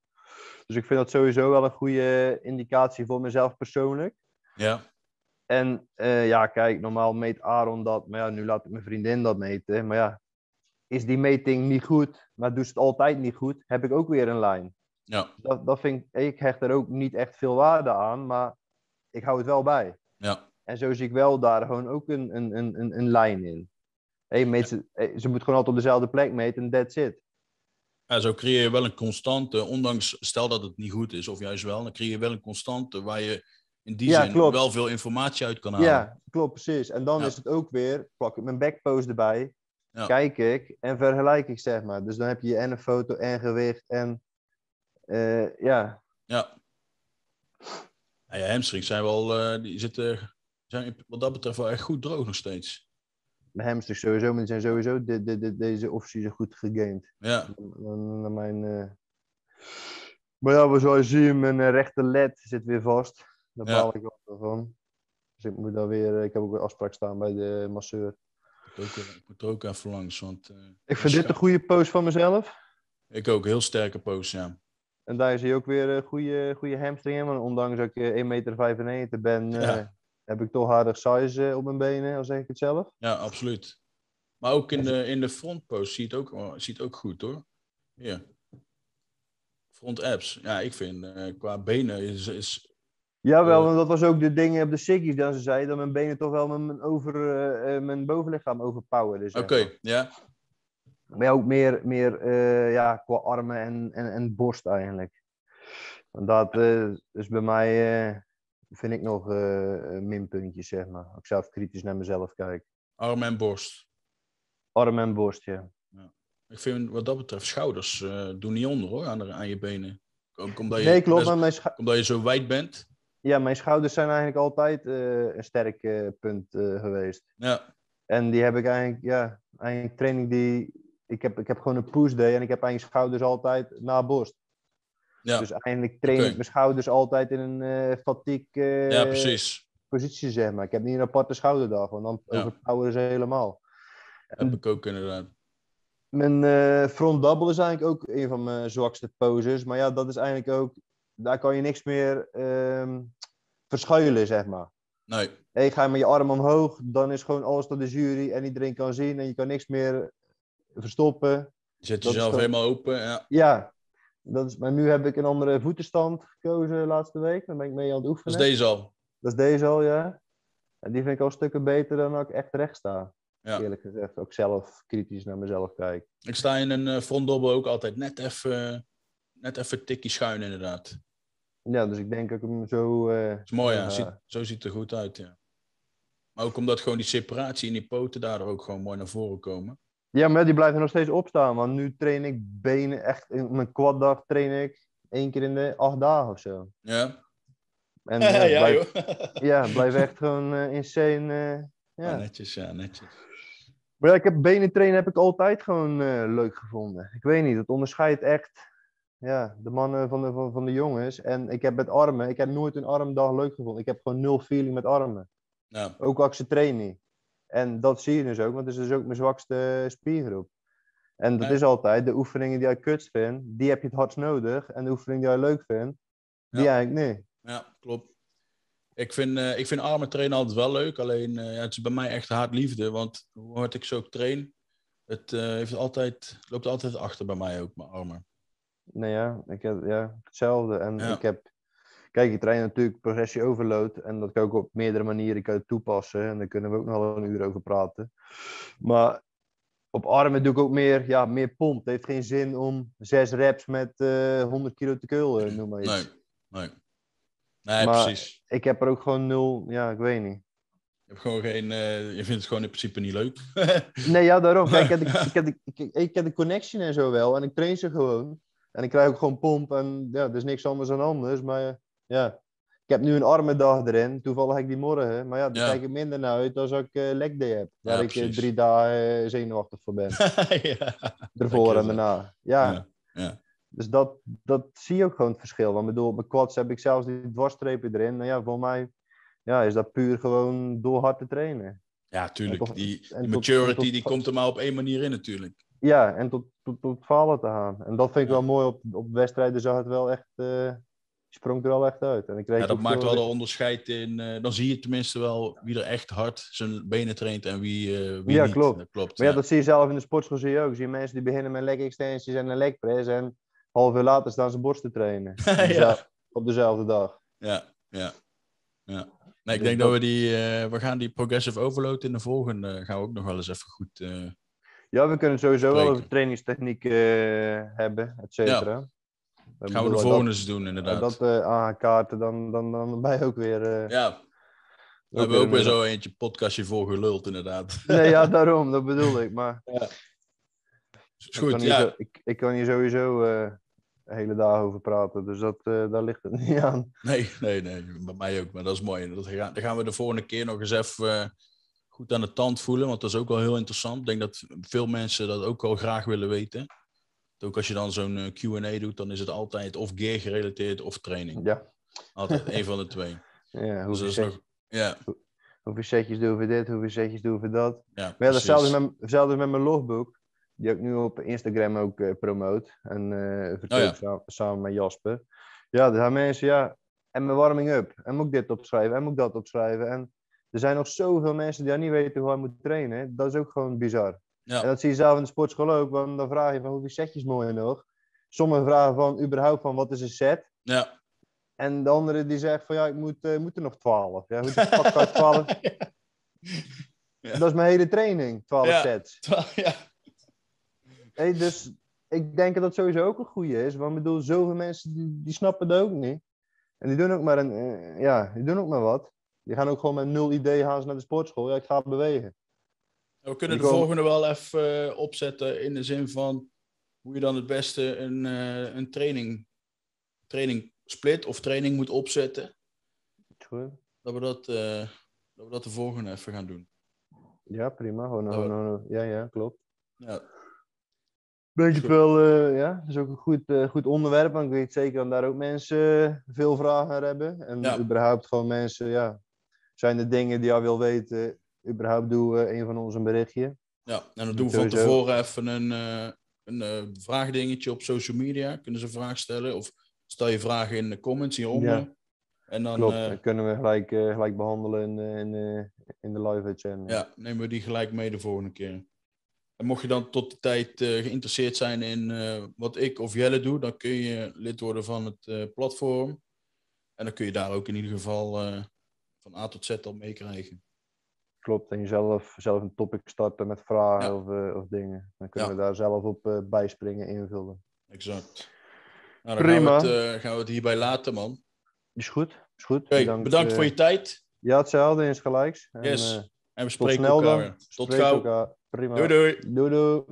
Dus ik vind dat sowieso wel een goede indicatie voor mezelf persoonlijk. Ja. En eh, ja, kijk, normaal meet Aaron dat. Maar ja, nu laat ik mijn vriendin dat meten. Maar ja, is die meting niet goed, maar doet ze het altijd niet goed, heb ik ook weer een lijn. Ja. Dat, dat vind ik, ik hecht er ook niet echt veel waarde aan, maar ik hou het wel bij. Ja. En zo zie ik wel daar gewoon ook een, een, een, een, een lijn in. Hey, meet ze, ze moet gewoon altijd op dezelfde plek meten en that's it. Ja, zo creëer je wel een constante, ondanks stel dat het niet goed is, of juist wel, dan creëer je wel een constante waar je in die Ja, zin klopt. wel veel informatie uit kan halen. Ja, klopt, precies. En dan Ja. is het ook weer, plak ik mijn backpost erbij, Ja. kijk ik en vergelijk ik, zeg maar. Dus dan heb je en een foto en gewicht en eh, ja, Ja. Ja, je hamstrings zijn wel, eh, die zitten, zijn wat dat betreft wel echt goed droog nog steeds. mijn hamstrings sowieso, maar die zijn sowieso de, de, de, deze offseason goed gegamed. Ja, dan mijn, eh, Maar ja, we zullen zien, mijn rechter led zit weer vast. Daar Ja. baal ik wel van. Dus ik moet daar weer, eh, ik heb ook weer afspraak staan bij de masseur. ik, moet ook, ik moet er ook even langs, want... eh, Ik vind dit een goede post van mezelf. Ik ook, heel sterke post, ja. En daar zie je ook weer een goede, goede hamstring in. Want ondanks dat ik eh, 1,95 meter ben, eh, Ja. heb ik toch aardig size eh, op mijn benen, al zeg ik het zelf. Ja, absoluut. Maar ook in de, in de frontpost zie je het ook, oh, zie je het ook goed, hoor. Hier. Front abs. Ja, ik vind eh, qua benen is, is... Jawel, Eh. want dat was ook de dingen op de Siggy's dat ze zeiden, dat mijn benen toch wel mijn, over, eh, eh, mijn bovenlichaam overpoweren. zeg Oké, ja. Maar ja, ook meer, meer ja, qua armen en, en, en borst eigenlijk. Want dat is bij mij, vind ik nog minpuntjes, zeg maar. Als ik zelf kritisch naar mezelf kijk. Arm en borst. Arm en borst, ja. Ik vind wat dat betreft schouders doen niet onder, hoor, aan, de, aan je benen. Ook omdat je, Nee, klopt. best- mijn, omdat je zo wijd bent. Ja, mijn schouders zijn eigenlijk altijd eh, een sterk eh, punt eh, geweest. Ja, En die heb ik eigenlijk, ja, eigenlijk training die... Ik heb, ik heb gewoon een push day en ik heb eigenlijk schouders altijd na borst. ja. Dus eigenlijk train ik mijn schouders altijd in een fatigue ja precies. positie, zeg maar. Ik heb niet een aparte schouderdag, want dan Ja. overpoweren ze helemaal. Heb ik ook inderdaad. Mijn front double is eigenlijk ook een van mijn zwakste poses. Maar ja, dat is eigenlijk ook... Daar kan je niks meer ehm, verschuilen, zeg maar. Nee, Hey, ga je met je arm omhoog, dan is gewoon alles tot de jury en iedereen kan zien en je kan niks meer verstoppen. je zet Dat jezelf helemaal open. Ja. Ja, dat is, maar nu heb ik een andere voetenstand gekozen laatste week. Daar ben ik mee aan het Dat oefenen. is deze al. Dat is deze al, ja. En die vind ik al stukken beter dan dat ik echt recht sta. Ja. Eerlijk gezegd, ook zelf kritisch naar mezelf kijk. Ik sta in een eh, frontdobbel ook altijd net even, net even tikkie schuin, inderdaad. Ja, dus ik denk dat ik hem zo... eh, Dat is mooi, ja. Ja. Ziet, zo ziet het er goed uit, ja. Maar ook omdat gewoon die separatie in die poten daardoor ook gewoon mooi naar voren komen. Ja, maar die blijven nog steeds opstaan. Want nu train ik benen echt... In mijn quaddag train ik één keer in de acht dagen of zo. Ja? En ja, ja, blijf, ja, blijf echt gewoon eh, insane... eh, Ja, ja. netjes, ja, netjes. Maar ja, ik heb benen trainen heb ik altijd gewoon eh, leuk gevonden. Ik weet niet, het onderscheidt echt ja, de mannen van de, van, van de jongens. En ik heb met armen, ik heb nooit een armdag leuk gevonden. Ik heb gewoon nul feeling met armen. Ja, Ook als ik ze train niet. En dat zie je dus ook, want het is dus ook mijn zwakste spiergroep. En dat is altijd, de oefeningen die jij kut vindt, die heb je het hardst nodig. En de oefeningen die jij leuk vindt, die Ja. eigenlijk niet. ja klopt. Ik vind, eh, ik vind armen trainen altijd wel leuk. Alleen eh, ja, het is bij mij echt haatliefde. Want hoe hard ik zo ook train, het eh, heeft altijd, loopt altijd achter bij mij ook, mijn armen. Nou ja, ik heb ja, hetzelfde. En Ja. ik heb, kijk, ik train natuurlijk progressie overload. En dat kan ik op meerdere manieren kan toepassen. En daar kunnen we ook nog wel een uur over praten. Maar op armen doe ik ook meer, ja, meer pomp. Het heeft geen zin om zes reps met eh 100 kilo te kullen, noem maar iets. Nee, nee. Nee, Maar- precies. Ik heb er ook gewoon nul, ja, ik weet niet. Je, hebt gewoon geen, eh, je vindt het gewoon in principe niet leuk. Nee, ja, daarom. Kijk, ik, heb de, ik, heb de, ik, ik heb de connection en zo wel. En ik train ze gewoon. En ik krijg ook gewoon pomp. En ja, er is niks anders dan anders. Maar eh, ja, ik heb nu een armendag erin. Toevallig heb ik die morgen. Maar ja, daar Ja. kijk ik minder naar uit als ik eh leg day heb. Waar Ja, ik eh, drie dagen zenuwachtig voor ben. ja. Ervoor en daarna. Ja, Ja, dus dat, dat zie je ook gewoon het verschil. Want bedoel, op mijn quads heb ik zelfs die dwarsstrepen erin. Nou ja, voor mij ja, is dat puur gewoon door hard te trainen. Ja, tuurlijk. En tot- die, en die tot- maturity tot- die komt er maar op één manier in natuurlijk. Ja, en tot, tot, tot falen te gaan. En dat vind ik wel mooi op, op wedstrijden. Zag het wel echt, eh, sprong er wel echt uit. En ik kreeg Ja, dat maakt wel de onderscheid in. eh, dan zie je tenminste wel wie er echt hard zijn benen traint en wie, eh, wie Ja, niet. klopt. Dat klopt. Maar ja, ja. dat zie je zelf in de sportschool zie je ook. Zie je mensen die beginnen met leg extensions en een leg press. En half uur later staan ze borst te trainen. Op, Ja. dezelfde, op dezelfde dag. Ja, ja, ja. Nee, ik Dus denk dat we die, we gaan die progressive overload in de volgende, gaan we ook nog wel eens even goed. Ja, we kunnen sowieso wel over trainingstechniek eh, hebben, et cetera. Dat gaan we de volgende dat- doen, inderdaad. dat eh aankaarten, dan, dan, dan ben je ook weer... eh, ja, we hebben ook weer zo eentje podcastje voor geluld, inderdaad. Nee, ja, daarom, dat bedoel ik. Maar Is ik, kan goed, ja. zo- ik, ik kan hier sowieso de hele dag over praten. Dus dat, daar ligt het niet aan. Nee, nee, nee, bij mij ook, maar dat is mooi. Dat gaan, dan gaan we de volgende keer nog eens even goed aan de tand voelen, want dat is ook wel heel interessant. Ik denk dat veel mensen dat ook wel graag willen weten. Ook als je dan zo'n eh, Q&A doet, dan is het altijd of gear gerelateerd of training. Ja, Altijd één van de twee. ja Dus hoeveel, dat is set- nog... Ja, hoeveel setjes doen we dit, hoeveel setjes doen we dat. ja, Maar ja, datzelfde met, hetzelfde met mijn logboek. Die ik nu op Instagram ook promoot. En eh verkoop Oh ja. samen, samen met Jasper. Ja, er zijn mensen, ja. En mijn warming-up. En moet ik dit opschrijven. En moet ik dat opschrijven. En er zijn nog zoveel mensen die niet weten hoe hij moet trainen. Dat is ook gewoon bizar. Ja. En dat zie je zelf in de sportschool ook. Want dan vraag je van hoeveel setjes moet je nog? Sommigen vragen van überhaupt van wat is een set? Ja, En de andere die zegt van ja, ik moet, eh, moet er nog 12. Ja, hoe de fuck kan ik 12? Ja. Dat is mijn hele training, 12 Ja. sets. ja. Hey, dus ik denk dat dat sowieso ook een goede is. Want ik bedoel, zoveel mensen die, die snappen dat ook niet. En die doen ook maar een, eh, ja, die doen ook maar wat. Die gaan ook gewoon met nul idee gaan ze naar de sportschool. Ja, ik ga bewegen. We kunnen de volgende wel even eh, opzetten in de zin van hoe je dan het beste een, eh, een training, training split of training moet opzetten. Dat we dat, eh, dat, we dat de volgende even gaan doen. Ja, prima. Gewoon, Ja, gewoon, gewoon- ja, ja, klopt. Ja, het wel, ja. Dat is ook een goed, goed onderwerp. Want ik weet zeker dat daar ook mensen veel vragen naar hebben. En Ja. überhaupt gewoon mensen, ja. Zijn er dingen die jij wil weten? Überhaupt doe eh, een van ons een berichtje. ja. en dan doen we van tevoren even een, eh, een eh, vraagdingetje op social media. Kunnen ze een vraag stellen of stel je vragen in de comments hieronder. Ja. En dan Klopt. kunnen we gelijk, gelijk behandelen in, in, in de live channel. Ja, nemen we die gelijk mee de volgende keer. En mocht je dan tot de tijd geïnteresseerd zijn in wat ik of Jelle doe, dan kun je lid worden van het platform. En dan kun je daar ook in ieder geval van A tot Z al meekrijgen. Klopt. En jezelf zelf een topic starten met vragen Ja. of, eh, of dingen. Dan kunnen Ja. we daar zelf op eh, bijspringen, invullen. Exact. Nou, dan Prima. Gaan, we het, eh, gaan we het hierbij laten, man. Is goed. Is goed. bedankt, eh, voor je tijd. Ja, hetzelfde insgelijks. En, Yes. En we tot spreken snel elkaar dan. Tot Spreek gauw. elkaar. Prima. Doei doei. Doei doei.